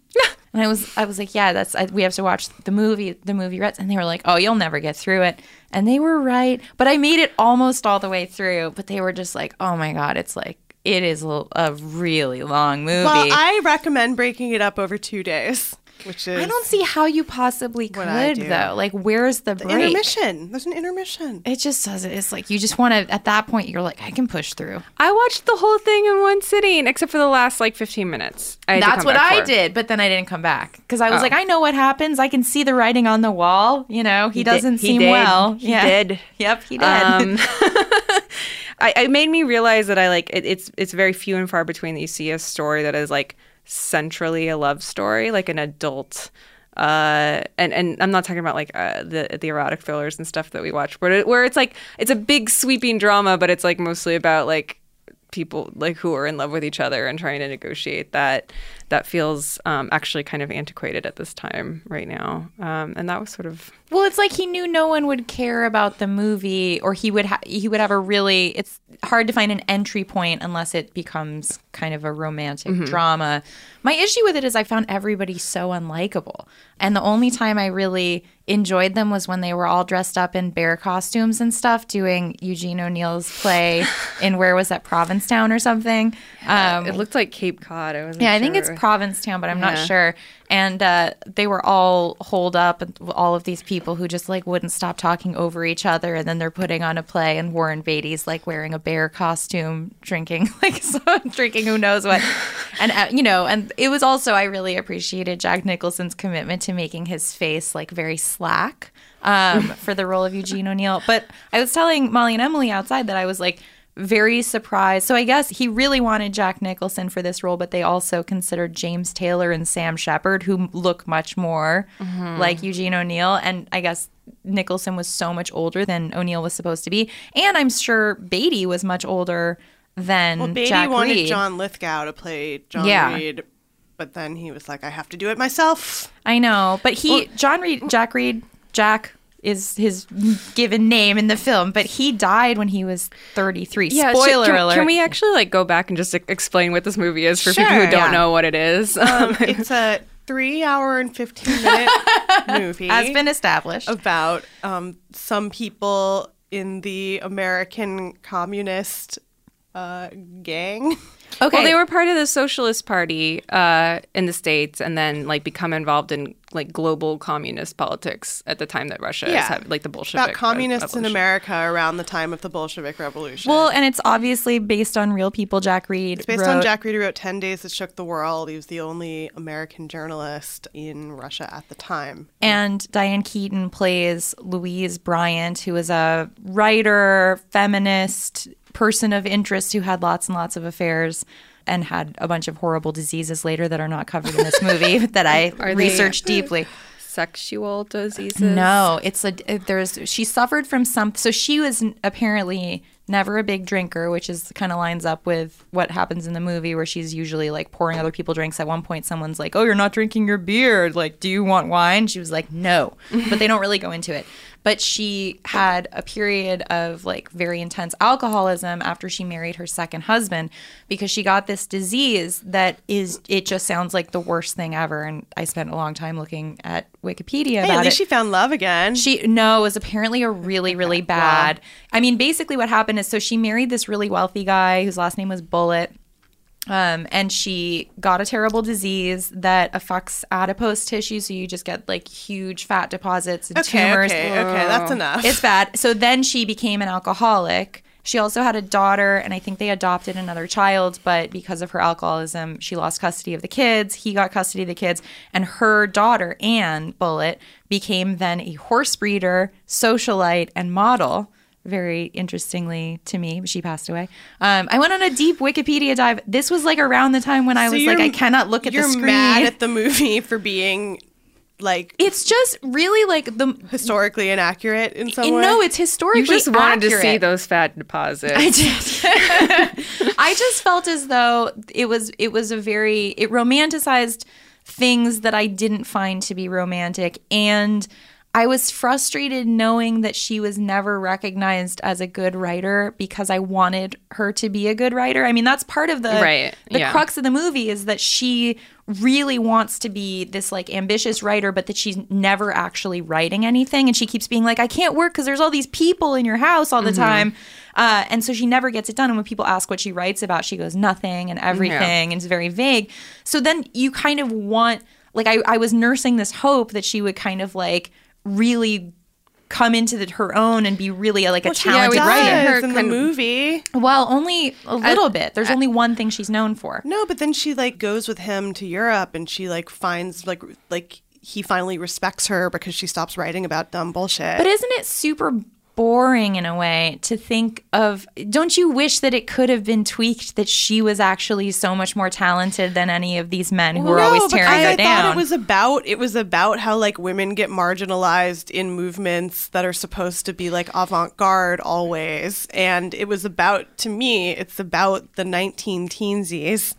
And I was, I was like, yeah, that's I, we have to watch the movie, the movie Reds, and they were like, oh, you'll never get through it, and they were right. But I made it almost all the way through, but they were just like, oh my god, it's like it is a really long movie. well, I recommend breaking it up over two days, which is I don't see how you possibly could though. Like, where's the, the break? intermission. There's an intermission. It just does it. It's like you just want to. At that point, you're like, I can push through. I watched the whole thing in one sitting, except for the last like 15 minutes. I That's what I for. did, but then I didn't come back because I was Oh. like, I know what happens. I can see the writing on the wall. You know, he, He doesn't he seem did. well. He did. Yep, he did. Um, I, it made me realize that I like it, it's it's very few and far between that you see a story that is like centrally a love story, like an adult. Uh, and and I'm not talking about like uh, the the erotic thrillers and stuff that we watch, where it, where it's like it's a big sweeping drama, but it's like mostly about like people like who are in love with each other and trying to negotiate that. That feels um, actually kind of antiquated at this time right now, um, and that was sort of Well, it's like he knew no one would care about the movie, or he would ha- he would have a really. It's hard to find an entry point unless it becomes kind of a romantic Mhm. drama. My issue with it is I found everybody so unlikable, and the only time I really enjoyed them was when they were all dressed up in bear costumes and stuff, doing Eugene O'Neill's play in where was that Provincetown or something. Um, it looked like Cape Cod. I was yeah, I think it's Provincetown, but I'm not sure. and uh, they were all holed up, and all of these people who just like wouldn't stop talking over each other, and then they're putting on a play, and Warren Beatty's like wearing a bear costume, drinking like so, drinking who knows what, and uh, you know, and it was also I really appreciated Jack Nicholson's commitment to making his face like very slack um, for the role of Eugene O'Neill. But I was telling Molly and Emily outside that I was like very surprised. So I guess he really wanted Jack Nicholson for this role, but they also considered James Taylor and Sam Shepard, who look much more Mhm. like Eugene O'Neill. And I guess Nicholson was so much older than O'Neill was supposed to be. And I'm sure Beatty was much older than Well, Beatty Jack wanted Reed. John Lithgow to play John Yeah. Reed, but then he was like, I have to do it myself. I know, but he John Reed, Jack Reed, Jack is his given name in the film, but he died when he was 33. Yeah, sh- Spoiler can, alert. Can we actually like go back and just explain what this movie is for people who don't Yeah. know what it is? Um, it's a three hour and 15 minute movie. Has been established. About um, some people in the American communist uh, gang. Okay. Well, they were part of the Socialist Party uh, in the states, and then like become involved in like global communist politics at the time that Russia is having, like the Bolshevik About communists in. America around the time of the Bolshevik Revolution. well, and it's obviously based on real people. Jack Reed. It's based on Jack Reed, who wrote 10 Days That Shook the World. He was the only American journalist in Russia at the time. And Diane Keaton plays Louise Bryant, who is a writer, feminist, person of interest who had lots and lots of affairs and had a bunch of horrible diseases later that are not covered in this movie that I researched deeply. Sexual diseases? No, it's a there's she suffered from some so she was apparently never a big drinker, which is kind of lines up with what happens in the movie where she's usually like pouring other people drinks. At one point someone's like, "Oh, you're not drinking your beer. Like, do you want wine?" She was like, "No." But they don't really go into it. But she had a period of like very intense alcoholism after she married her second husband because she got this disease that is it just sounds like the worst thing ever and I spent a long time looking at Wikipedia Hey, about at least it. she found love again. She no, it was apparently a really really bad. I mean, basically what happened is so she married this really wealthy guy whose last name was Bullitt. Um, and she got a terrible disease that affects adipose tissue, so you just get like huge fat deposits and Okay, tumors. okay, okay, that's enough. It's bad. So then she became an alcoholic. She also had a daughter, and I think they adopted another child, but because of her alcoholism, she lost custody of the kids. He got custody of the kids, and her daughter, Anne Bullitt, became then a horse breeder, socialite, and model. Very interestingly to me, she passed away. Um, I went on a deep Wikipedia dive. This was like around the time when I So was like, I cannot look at the you're screen. mad at the movie for being like it's just really like the historically inaccurate in some You way. know, it's historically You just wanted to see those fat deposits. I did. I just felt as though it was it was a very it romanticized things that I didn't find to be romantic and I was frustrated knowing that she was never recognized as a good writer because I wanted her to be a good writer. I mean, that's part of the Right, the yeah. crux of the movie is that she really wants to be this like ambitious writer but that she's never actually writing anything and she keeps being like I can't work cuz there's all these people in your house all the Mhm. time. Uh, and so she never gets it done. And when people ask what she writes about, she goes nothing and everything, and it's very vague. So then you kind of want, like, I, I was nursing this hope that she would kind of like really come into the, her own and be really like a Well, she talented does writer in the movie. Well, only a little bit. There's only one thing she's known for. No, but then she like goes with him to Europe and she like finds like like he finally respects her because she stops writing about dumb bullshit. But isn't it super boring in a way to think of don't you wish that it could have been tweaked that she was actually so much more talented than any of these men who were No, always tearing her I down thought it was about it was about how like women get marginalized in movements that are supposed to be like avant-garde always. And it was about to me it's about the 19 teensies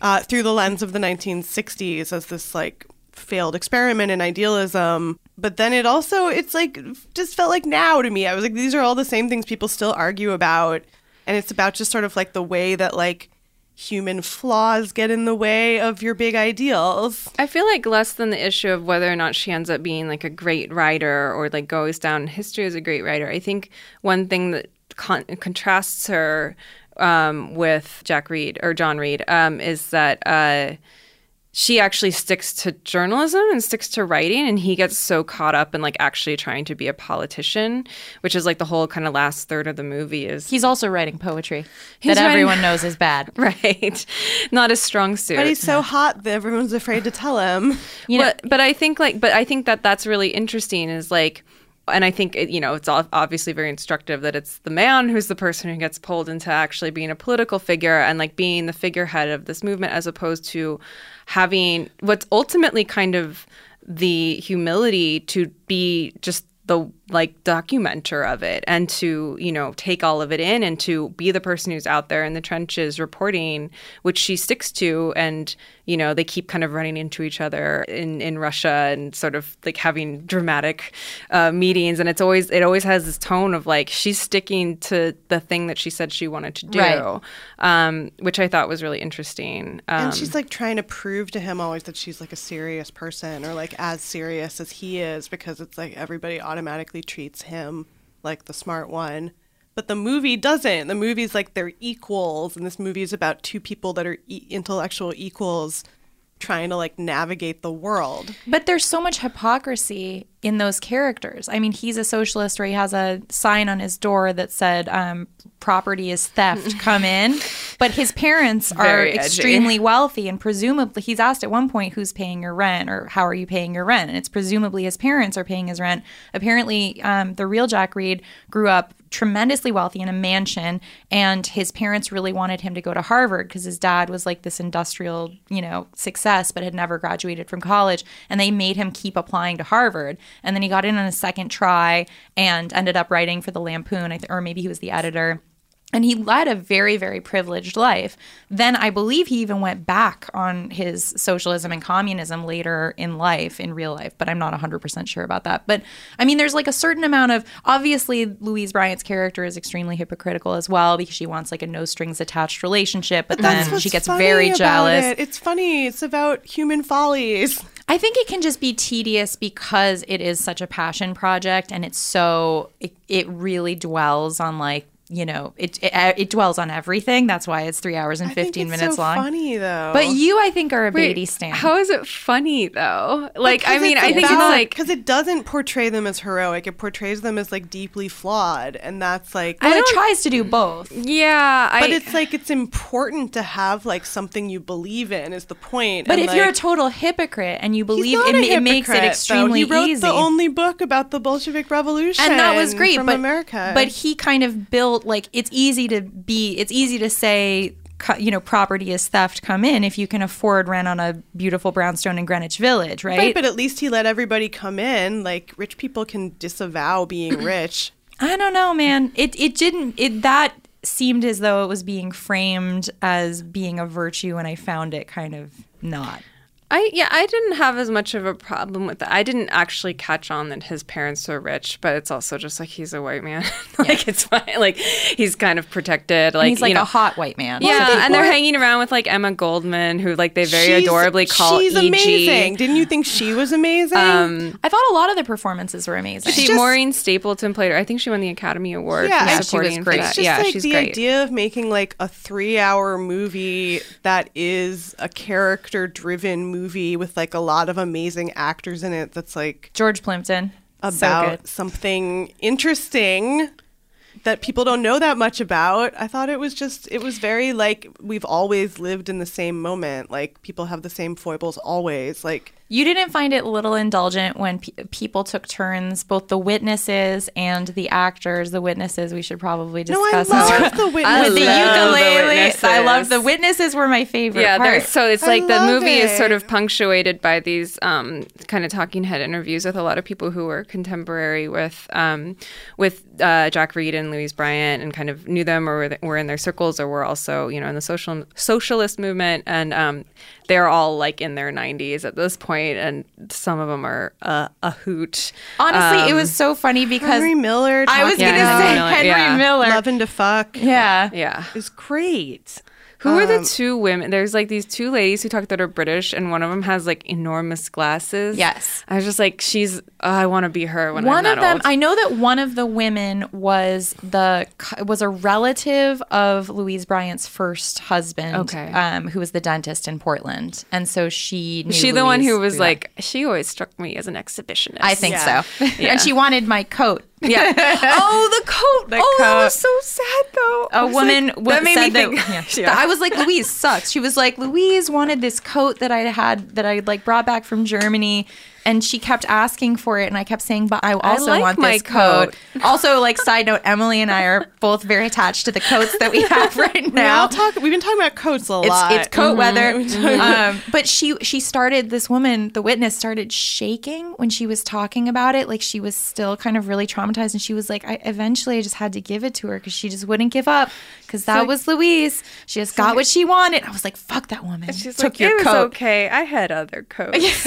uh, through the lens of the 1960s as this like failed experiment in idealism but then it also it's like just felt like now to me i was like these are all the same things people still argue about and it's about just sort of like the way that like human flaws get in the way of your big ideals I feel like less than the issue of whether or not she ends up being like a great writer or like goes down history as a great writer. I think one thing that con- contrasts her um, with Jack Reed or John Reed um, is that uh, she actually sticks to journalism and sticks to writing and he gets so caught up in like actually trying to be a politician which is like the whole kind of last third of the movie is He's also writing poetry He's that writing- everyone knows is bad. right not a strong suit But he's so hot that everyone's afraid to tell him. you know, but, but I think like, but I think that that's really interesting. Is like, and I think it, you know, it's obviously very instructive that it's the man who's the person who gets pulled into actually being a political figure and like being the figurehead of this movement, as opposed to having what's ultimately kind of the humility to be just the like documenter of it and to you know take all of it in and to be the person who's out there in the trenches reporting which she sticks to and you know they keep kind of running into each other in in Russia and sort of like having dramatic uh, meetings and it's always it always has this tone of like she's sticking to the thing that she said she wanted to do Right. um, which I thought was really interesting um, and she's like trying to prove to him always that she's like a serious person or like as serious as he is because it's like everybody automatically treats him like the smart one. But the movie doesn't. The movie's like they're equals, and this movie is about two people that are e- intellectual equals trying to like navigate the world. But there's so much hypocrisy in those characters. I mean, he's a socialist where he has a sign on his door that said, um, property is theft, come in. But his parents are extremely wealthy, and presumably, he's asked at one point, who's paying your rent or how are you paying your rent? And it's presumably his parents are paying his rent. Apparently, um, the real Jack Reed grew up tremendously wealthy in a mansion and his parents really wanted him to go to Harvard because his dad was like this industrial, you know, success but had never graduated from college and they made him keep applying to Harvard and then he got in on a second try and ended up writing for the Lampoon or maybe he was the editor and he led a very very privileged life then i believe he even went back on his socialism and communism later in life in real life but i'm not 100% sure about that but i mean there's like a certain amount of obviously louise bryant's character is extremely hypocritical as well because she wants like a no strings attached relationship but, That's then she gets very jealous it. It's funny. It's about human follies. I think it can just be tedious because it is such a passion project and it's so it, it really dwells on like you know it, it uh, it dwells on everything. That's why it's three hours and I think fifteen it's minutes so long. funny though. But you, I think, are a Wait, Beatty stan. how is it funny though like I mean I think it's like because it doesn't portray them as heroic. It portrays them as like deeply flawed, and that's like well, it tries to do both. yeah I, but it's like it's important to have like something you believe in is the point. But and, if you're a total hypocrite and you believe not it, it makes it hypocrite, though. extremely He wrote easy. the only book about the Bolshevik Revolution, and that was great from but America. but he kind of built like it's easy to be it's easy to say you know property is theft come in if you can afford rent on a beautiful brownstone in greenwich village right, Right, but at least he let everybody come in. Like rich people can disavow being rich. i don't know man it it didn't it that seemed as though it was being framed as being a virtue and i found it kind of not I yeah, I didn't have as much of a problem with that. I didn't actually catch on that his parents are rich, but it's also just like he's a white man. like it's fine. Like he's kind of protected. Like and he's like you know, a hot white man yeah, and they're hanging around with like Emma Goldman, who like they very She's- adorably call She's EG. amazing. Didn't you think she was amazing? Um, i thought a lot of the performances were amazing she Maureen Stapleton played her. I think she won the Academy Award Yeah, for and she supporting was great. just yeah, like she's the great. idea of making like a three-hour movie that is a character-driven movie with like a lot of amazing actors in it. That's like george plimpton about good. something interesting that people don't know that much about. I thought it was just it was very like we've always lived in the same moment. Like people have the same foibles always. Like You didn't find it a little indulgent when pe- people took turns, both the witnesses and the actors. The witnesses, we should probably discuss. No, I discuss. love well. the witnesses. With the love the ukulele, I love the witnesses. Were my favorite. Yeah, part. so it's I like the movie is sort of punctuated by these um, kind of talking head interviews with a lot of people who were contemporary with um, with uh, Jack Reed and Louise Bryant and kind of knew them or were, th- were in their circles or were also you know in the social socialist movement and um, they're all like in their 90s at this point and some of them are uh, a hoot. Honestly, it Um, was so funny because Henry Miller. I was talking gonna Yeah, say Henry Miller, Henry yeah. Miller. Loving to fuck Yeah. yeah. is great. Who are the Um, two women? There's like these two ladies who talk that are British, and one of them has like enormous glasses. Yes. I was just like, she's. Oh, I want to be her when one I'm of them old. i know that one of the women was the was a relative of louise bryant's first husband Okay. um, who was the dentist in portland and so she knew she the one who was through that. like, she always struck me as an exhibitionist. i think Yeah. so Yeah. and she wanted my coat Yeah. oh, the coat. The oh, that was so sad though. A woman like- wa- that made said me that, think. yeah. I was like, Louise sucks. She was like, Louise wanted this coat that I had that I like brought back from Germany. And she kept asking for it, and I kept saying, "But I also like want this coat." also, like side note, Emily and I are both very attached to the coats that we have right now. all talk. We've been talking about coats a it's, lot. it's coat Mhm. weather. Um, but she she started this woman, the witness, started shaking when she was talking about it. Like she was still kind of really traumatized, and she was like, I eventually I just had to give it to her because she just wouldn't give up because that So- was Louise. She just got what she wanted. I was like, fuck that woman. She's Took like, your it was okay. I had other coats.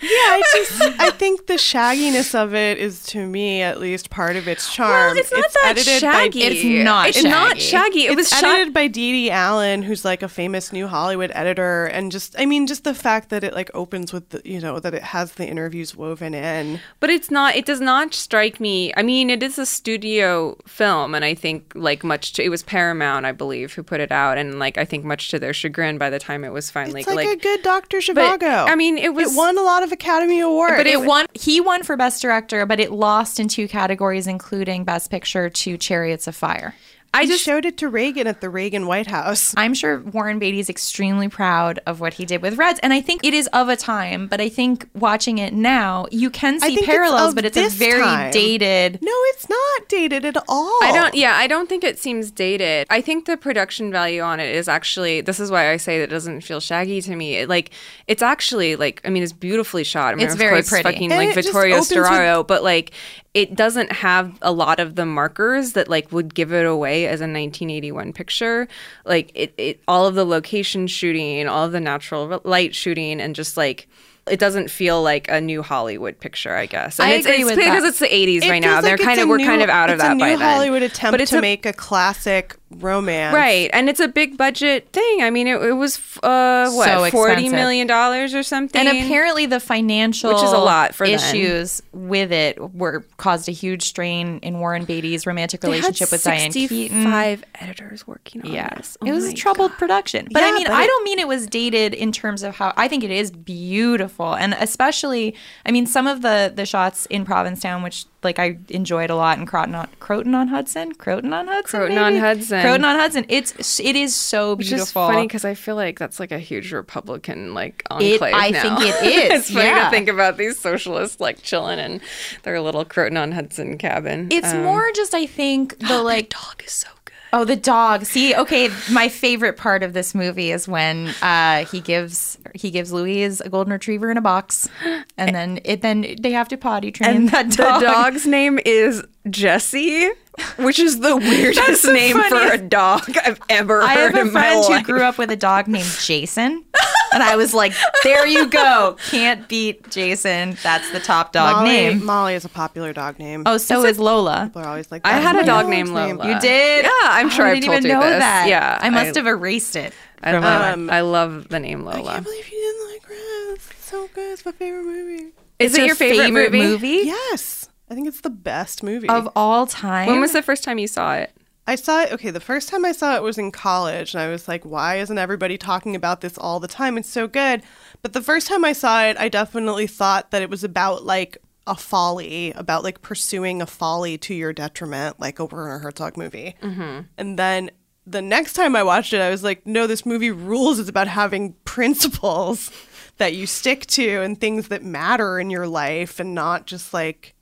Yeah, I just I think the shagginess of it is to me at least part of its charm. Well, it's not that shaggy. It's not It's not shaggy. It It's was edited by Dede Allen, who's like a famous new Hollywood editor, and just I mean, just the fact that it like opens with the you know that it has the interviews woven in. But it's not. It does not strike me. I mean, it is a studio film, and I think like much. To, it was Paramount, I believe, who put it out, and like I think much to their chagrin, by the time it was finally It's like, a good Doctor Zhivago. I mean, it was it won a lot of Academy Awards, But it won. He won for best director, but it lost in two categories, including best picture to Chariots of Fire. I just showed it to Reagan at the Reagan White House. I'm sure Warren Beatty is extremely proud of what he did with Reds, and I think it is of a time. But I think watching it now, you can see think it's parallels, but it's a very time. dated. No, it's not dated at all. I don't. Yeah, I don't think it seems dated. I think the production value on it is actually. This is why I say that it doesn't feel shaggy to me. It, like it's actually like. I mean, it's beautifully shot. I mean, It's of very course, pretty. Fucking And like it just Vittorio opens with- Storaro, but like it doesn't have a lot of the markers that like would give it away as a 1981 picture. Like it, it all of the location shooting, all of the natural light shooting, and just like. It doesn't feel like a new Hollywood picture, I guess. And I it's, agree it's with because it's the 80s It right now. feels They're kind of we're kind of out of it's that a new by then. Hollywood attempt But it's to a- make a classic romance, Right, and it's a big budget thing. I mean, it, it was uh, what So forty expensive. million dollars or something. And apparently, the financial Which is a lot for then. issues with it were caused a huge strain in Warren Beatty's romantic They had relationship with Diane Keaton. Five editors working on Yeah, this. it Oh was a troubled production. But I mean, but I don't mean it was dated in terms of how I think it is beautiful, and especially, I mean, some of the the shots in Provincetown, which like I enjoyed it a lot, in Croton on, Croton on Hudson, Croton on Hudson, Croton on? Hudson. Croton on Hudson. It's it is so Which beautiful. is funny because I feel like that's like a huge Republican like It- enclave I now. think it is, it's funny yeah. to think about these socialists like chilling in their little Croton on Hudson cabin. It's Um, more just I think the like dog is so. Oh, the dog. See, okay, my favorite part of this movie is when uh, he gives he gives Louise a golden retriever in a box, and then it then they have to potty train and that the dog's name is Jesse, which is the weirdest the name for a dog I've ever heard. in my life. I have a friend who grew up with a dog named Jason, and I was like, "There you go, can't beat Jason. That's the top dog Molly, name." Molly is a popular dog name. Oh, so is Lola. People are always like, I had a dog dog's named name." Lola. You did? Yeah, I'm Oh, sure I I've didn't told even you know this. that. Yeah, I must I- have erased it. I, from um, my- I love the name Lola. I can't believe you didn't like Reds. It's so good. It's my favorite movie. Is It's it your favorite, movie? movie Yes, I think it's the best movie of all time? When was the first time you saw it? I saw it. Okay, the first time I saw it was in college, and I was like, "Why isn't everybody talking about this all the time? It's so good." But the first time I saw it, I definitely thought that it was about like a folly, about like pursuing a folly to your detriment, like a Werner Herzog movie. Mm-hmm. And then the next time I watched it, I was like, "No, this movie rules. It's about having principles that you stick to and things that matter in your life, and not just like."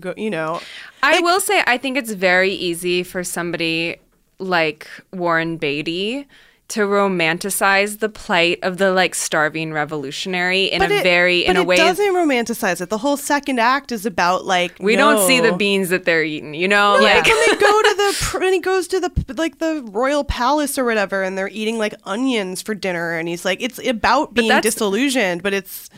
Go, you know, I will say, I think it's very easy for somebody like Warren Beatty to romanticize the plight of the like starving revolutionary in a it- very in but a it way doesn't romanticize it. The whole second act is about like we don't see the beans that they're eating. You know, No, like when they go to the when he goes to the like the royal palace or whatever, and they're eating like onions for dinner, and he's like, it's about being disillusioned, but it's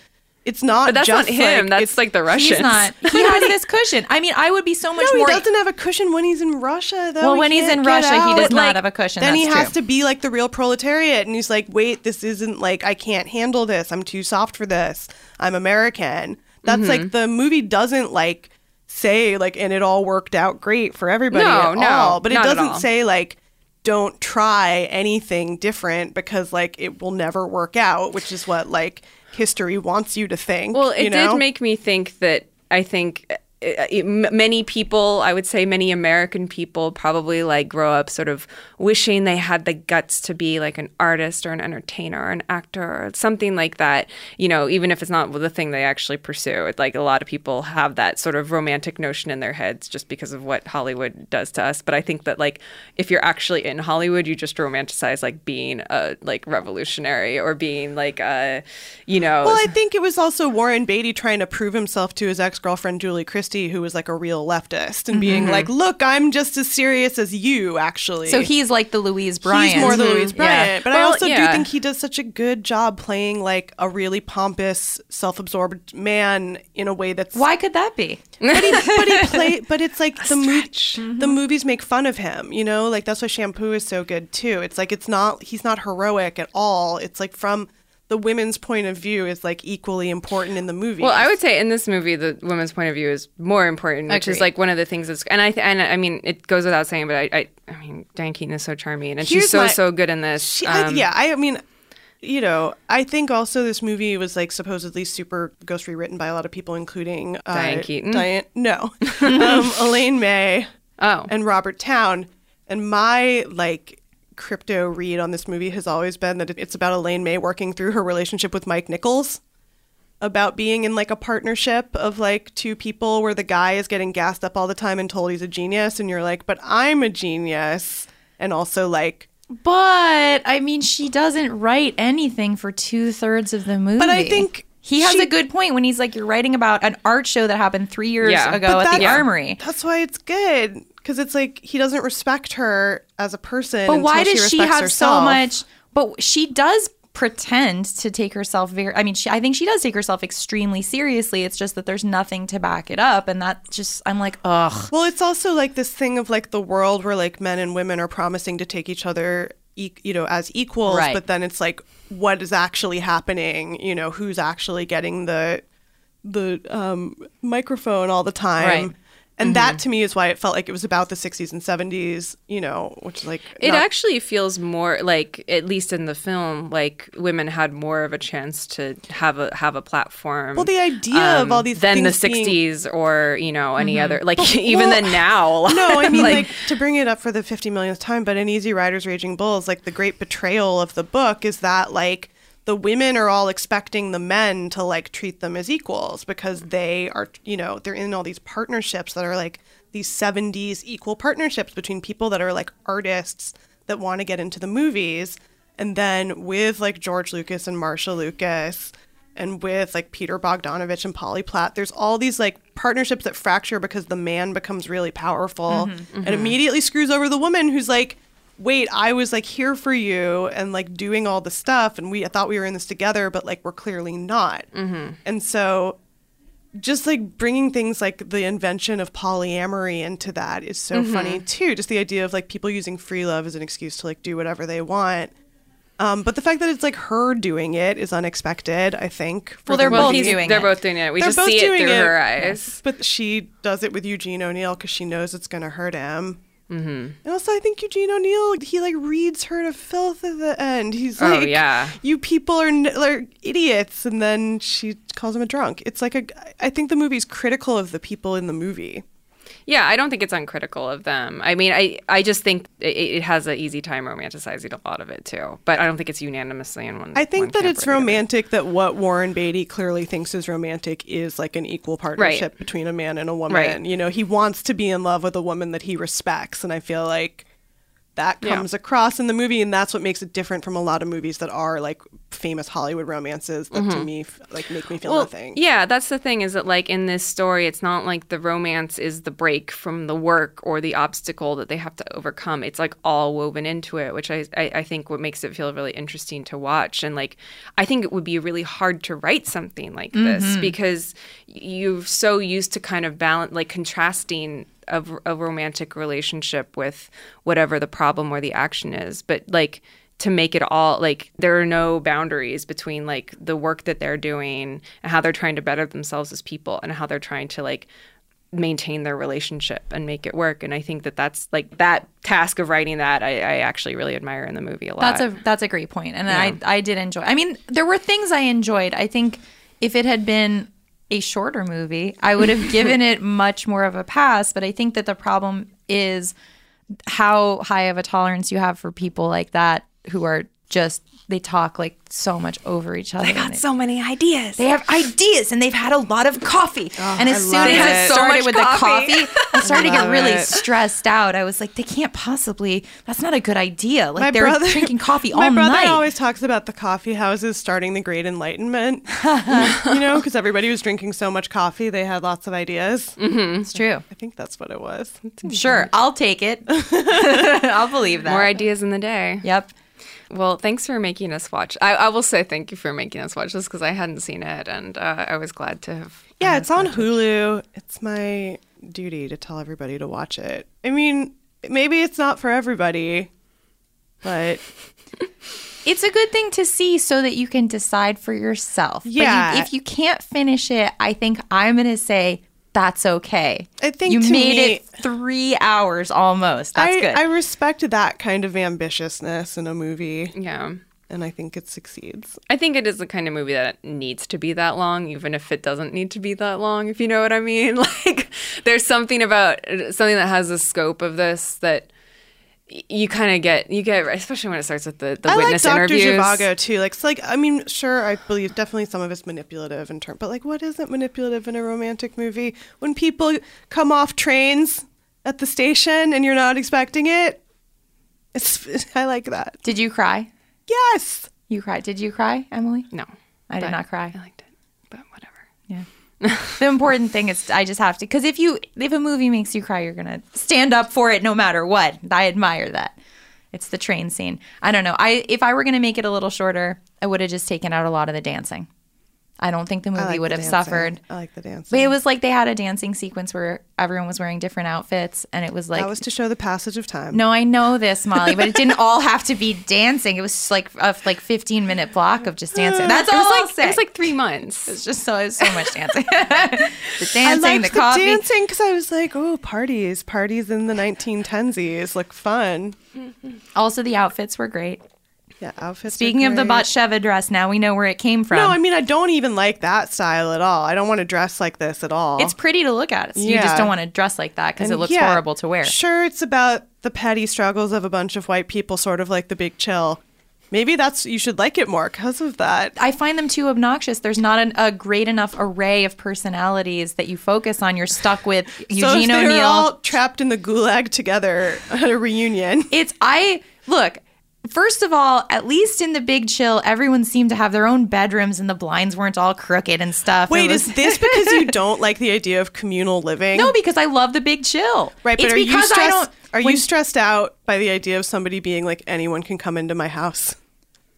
it's not. But that's just not him. Like, That's it's, like the Russians. He's not. He has this cushion. I mean, I would be so much no, more. he doesn't have a cushion when he's in Russia. Though. Well, He when he's in Russia, he does But, not like, have a cushion. Then he has true. to be like the real proletariat, and he's like, "Wait, this isn't like I can't handle this. I'm too soft for this. I'm American." That's Mhm. like the movie doesn't like say like, and it all worked out great for everybody No, no, all. But it doesn't say like. Don't try anything different because like it will never work out, which is what like history wants you to think. Well, it you know? did make me think that I think Uh, it, many people, I would say many American people, probably like grow up sort of wishing they had the guts to be like an artist or an entertainer or an actor or something like that. You know, even if it's not the thing they actually pursue. It, like a lot of people have that sort of romantic notion in their heads just because of what Hollywood does to us. But I think that like if you're actually in Hollywood, you just romanticize like being a like revolutionary or being like a, you know. Well, I think it was also Warren Beatty trying to prove himself to his ex girlfriend Julie Christie, who was like a real leftist, and being Mhm. like, "Look, I'm just as serious as you, actually." So he's like the Louise Bryant. He's more the. Louise Bryant, Yeah. but I also yeah. do think he does such a good job playing like a really pompous, self-absorbed man in a way that's Why could that be? but he, but he play, but it's like the mo- Mm-hmm. the movies make fun of him, you know, like that's why Shampoo is so good too. It's like it's not he's not heroic at all. It's like from the women's point of view is like equally important in the movie. Well, I would say in this movie, the women's point of view is more important, which is like one of the things that's, and I, th- and I mean, it goes without saying, but I, I, I mean, Diane Keaton is so charming, and Here's she's so my- so good in this. She, I, Um, yeah, I mean, you know, I think also this movie was like supposedly super ghost rewritten by a lot of people, including uh, Diane Keaton? Diane, no, um, Elaine May, oh, and Robert Towne. And my like crypto read on this movie has always been that it's about Elaine May working through her relationship with Mike Nichols. About being in like a partnership of like two people where the guy is getting gassed up all the time and told he's a genius, and you're like, but I'm a genius, and also like But I mean, she doesn't write anything for two thirds of the movie. But I think he has she- a good point when he's like, "You're writing about an art show that happened three years Yeah. ago But at the that's- Armory." That's why it's good because it's like he doesn't respect her as a person. But why does she, respects have herself. so much? But she does pretend to take herself very. I mean, she, I think she does take herself extremely seriously. It's just that there's nothing to back it up, and that just I'm like, ugh. Well, it's also like this thing of like the world where like men and women are promising to take each other, you know, as equals, Right. but then it's like what is actually happening? You know, who's actually getting the the um, microphone all the time? Right. And Mhm. that to me is why it felt like it was about the 60s and 70s, you know, which like It not- actually feels more like, at least in the film, like women had more of a chance to have a have a platform. um, Well, the idea of all these than the things being- '60s or you know any Mhm. other like But- even well, then now. no, I mean like, to bring it up for the 50 millionth time, but in Easy Riders Raging Bulls, like the great betrayal of the book is that like the women are all expecting the men to like treat them as equals because they are, you know, they're in all these partnerships that are like these 70s equal partnerships between people that are like artists that want to get into the movies. And then with like George Lucas and Marsha Lucas and with like Peter Bogdanovich and Polly Platt, there's all these like partnerships that fracture because the man becomes really powerful Mhm, and mhm. immediately screws over the woman who's like, wait, I was like here for you and like doing all the stuff and we I thought we were in this together, but like we're clearly not. Mm-hmm. And so just like bringing things like the invention of polyamory into that is so Mhm. funny too. Just the idea of like people using free love as an excuse to like do whatever they want. Um, but the fact that it's like her doing it is unexpected, I think. for Well, they're both movie. doing They're it. both doing it. We They're just see it through it. her eyes. But she does it with Eugene O'Neill because she knows it's going to hurt him. Mm-hmm. And also, I think Eugene O'Neill, he like reads her to filth at the end. He's Oh, like, yeah. you people are, n- are idiots. And then she calls him a drunk. It's like a, I think the movie's critical of the people in the movie. Yeah, I don't think it's uncritical of them. I mean, I I just think it, it has an easy time romanticizing a lot of it too. But I don't think it's unanimously in one. I think one that it's or the other. romantic that what Warren Beatty clearly thinks is romantic is like an equal partnership between a man and a woman. Right. You know, he wants to be in love with a woman that he respects. And I feel like that Yeah. comes across in the movie, and that's what makes it different from a lot of movies that are like famous Hollywood romances that to Mhm. me like make me feel well, nothing. Yeah, that's the thing is that like in this story, it's not like the romance is the break from the work or the obstacle that they have to overcome. It's like all woven into it, which I, I, I think what makes it feel really interesting to watch. And like I think it would be really hard to write something like this Mhm. because you're so used to kind of balance like contrasting a, a romantic relationship with whatever the problem or the action is. But like to make it all like there are no boundaries between like the work that they're doing and how they're trying to better themselves as people and how they're trying to like maintain their relationship and make it work and i think that that's like that task of writing that i, I actually really admire in the movie a lot That's a that's a great point, and Yeah. I I did enjoy. I mean, there were things I enjoyed. I think if it had been a shorter movie, I would have given it much more of a pass. But I think that the problem is how high of a tolerance you have for people like that who are just they talk like so much over each other. They and got so many ideas. They have ideas and they've had a lot of coffee. and as I soon as it. it So started much with coffee. the coffee, I started to get really it. stressed out. I was like, they can't possibly. That's not a good idea. Like My they're brother- drinking coffee all night. My brother night. always talks about the coffee houses starting the Great Enlightenment. you know, because everybody was drinking so much coffee, they had lots of ideas. Mm-hmm. It's true. I think that's what it was. Sure, I'll take it. I'll believe that. more ideas in the day Yep. Well thanks for making us watch i, I will say thank you for making us watch this because i hadn't seen it and uh, i was glad to have Yeah, it's on Hulu. It's my duty to tell everybody to watch it. I mean, maybe it's not for everybody, but It's a good thing to see so that you can decide for yourself. But you- Yeah. if you can't finish it, I think I'm going to say that's okay. I think you to made me- it three hours almost. That's I, good. I respect that kind of ambitiousness in a movie. Yeah. And I think it succeeds. I think it is the kind of movie that needs to be that long, even if it doesn't need to be that long, if you know what I mean. Like, there's something about something that has the scope of this that y- you kind of get, you get, especially when it starts with the, the I like witness Dr. interviews. Zhivago too. Like, it's like I mean, sure, I believe definitely some of it's manipulative in term, but like, what isn't manipulative in a romantic movie? When people come off trains at the station and you're not expecting it, it's I like that. Did you cry? Yes. You cried. Did you cry, Emily? No. I did not cry. I liked it, but whatever. Yeah. The important thing is I just have to because if you if a movie makes you cry, you're gonna stand up for it no matter what. I admire that. It's the train scene. I don't know. I if I were gonna make it a little shorter, I would have just taken out a lot of the dancing. I don't think the movie like would the have dancing. suffered. I like the dancing. But it was like they had a dancing sequence where everyone was wearing different outfits, and it was like that was to show the passage of time. no, I know this, Molly, but it didn't all have to be dancing. It was just like a like 15 minute block of just dancing. That's It all was I'll like- it was like three months. It's just so, it was so much dancing. the dancing, the the, coffee. dancing because I was like, oh, parties, parties in the 1910s look fun. Also, the outfits were great. Yeah, outfits. Speaking of the. Batsheva dress, now we know where it came from. No, I mean I don't even like that style at all. I don't want to dress like this at all. it's pretty to look at. You Yeah. just don't want to dress like that because it looks yeah, horrible to wear. Sure, it's about the petty struggles of a bunch of white people, sort of like the Big Chill. Maybe that's you should like it more because of that. I find them too obnoxious. There's not an, a great enough array of personalities that you focus on. You're stuck with so Eugene they O'Neill. all trapped in the gulag together at a reunion. It's I look. First of all, at least in the Big Chill, everyone seemed to have their own bedrooms and the blinds weren't all crooked and stuff. Wait, was- is this because you don't like the idea of communal living? no? Because I love the Big Chill. Right, but it's are you stressed? don't. Are when- you stressed out by the idea of somebody being like anyone can come into my house?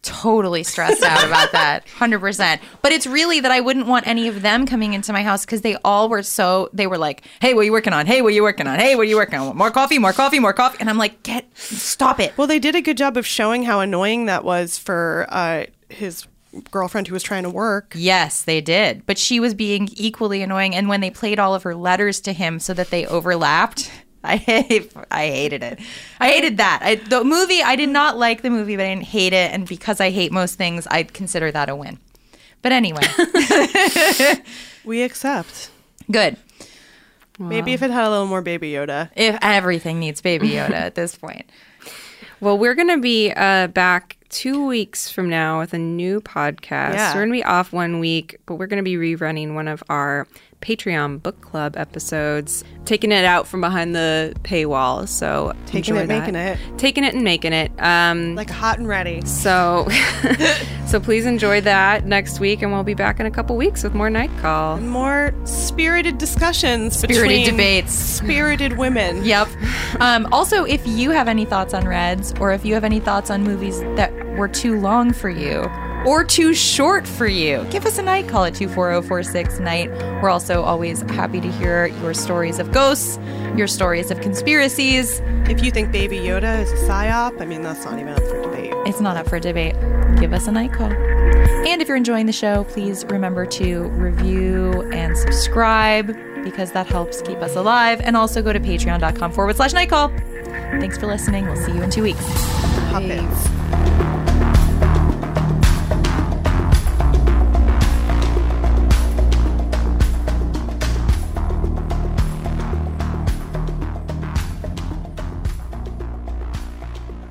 Totally stressed out about that 100% but it's really that i wouldn't want any of them coming into my house because they all were so they were like hey what are you working on? Hey what are you working on? Hey what are you working on? More coffee more coffee more coffee. And i'm like get stop it. Well, they did a good job of showing how annoying that was for uh, his girlfriend who was trying to work. yes they did. But she was being equally annoying. And when they played all of her letters to him so that they overlapped I hate, I hated it. I hated that. I, the movie, I did not like the movie, but I didn't hate it. And because I hate most things, I'd consider that a win. But anyway, We accept. good. Maybe if it had a little more Baby Yoda. If everything needs Baby Yoda at this point. Well, we're going to be uh, back two weeks from now with a new podcast. Yeah. We're going to be off one week, but we're going to be rerunning one of our Patreon book club episodes, taking it out from behind the paywall. So Taking it, that. making it. taking it and making it. Um, Like hot and ready. so, so please enjoy that next week, and we'll be back in a couple weeks with more Night Call. More spirited discussions Spirited debates. spirited women. Yep. Um, also, if you have any thoughts on Reds, or if you have any thoughts on movies that were too long for you, or too short for you, give us a night call at 24046 night. We're also always happy to hear your stories of ghosts, your stories of conspiracies. If you think Baby Yoda is a psyop, I mean that's not even up for debate. It's not up for debate. Give us a night call. And if you're enjoying the show, please remember to review and subscribe because that helps keep us alive. And also go to patreon.com forward slash night call. Thanks for listening. We'll see you in two weeks. Puppets.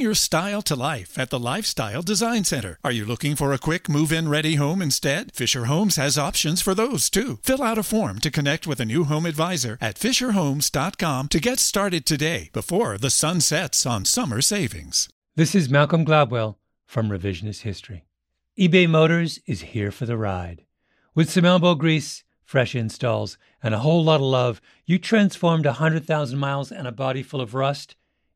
your style to life at the Lifestyle Design Center. Are you looking for a quick move in ready home instead? Fisher Homes has options for those too. Fill out a form to connect with a new home advisor at FisherHomes.com to get started today before the sun sets on summer savings. This is Malcolm Gladwell from Revisionist History. eBay Motors is here for the ride. With some elbow grease, fresh installs, and a whole lot of love, you transformed 100,000 miles and a body full of rust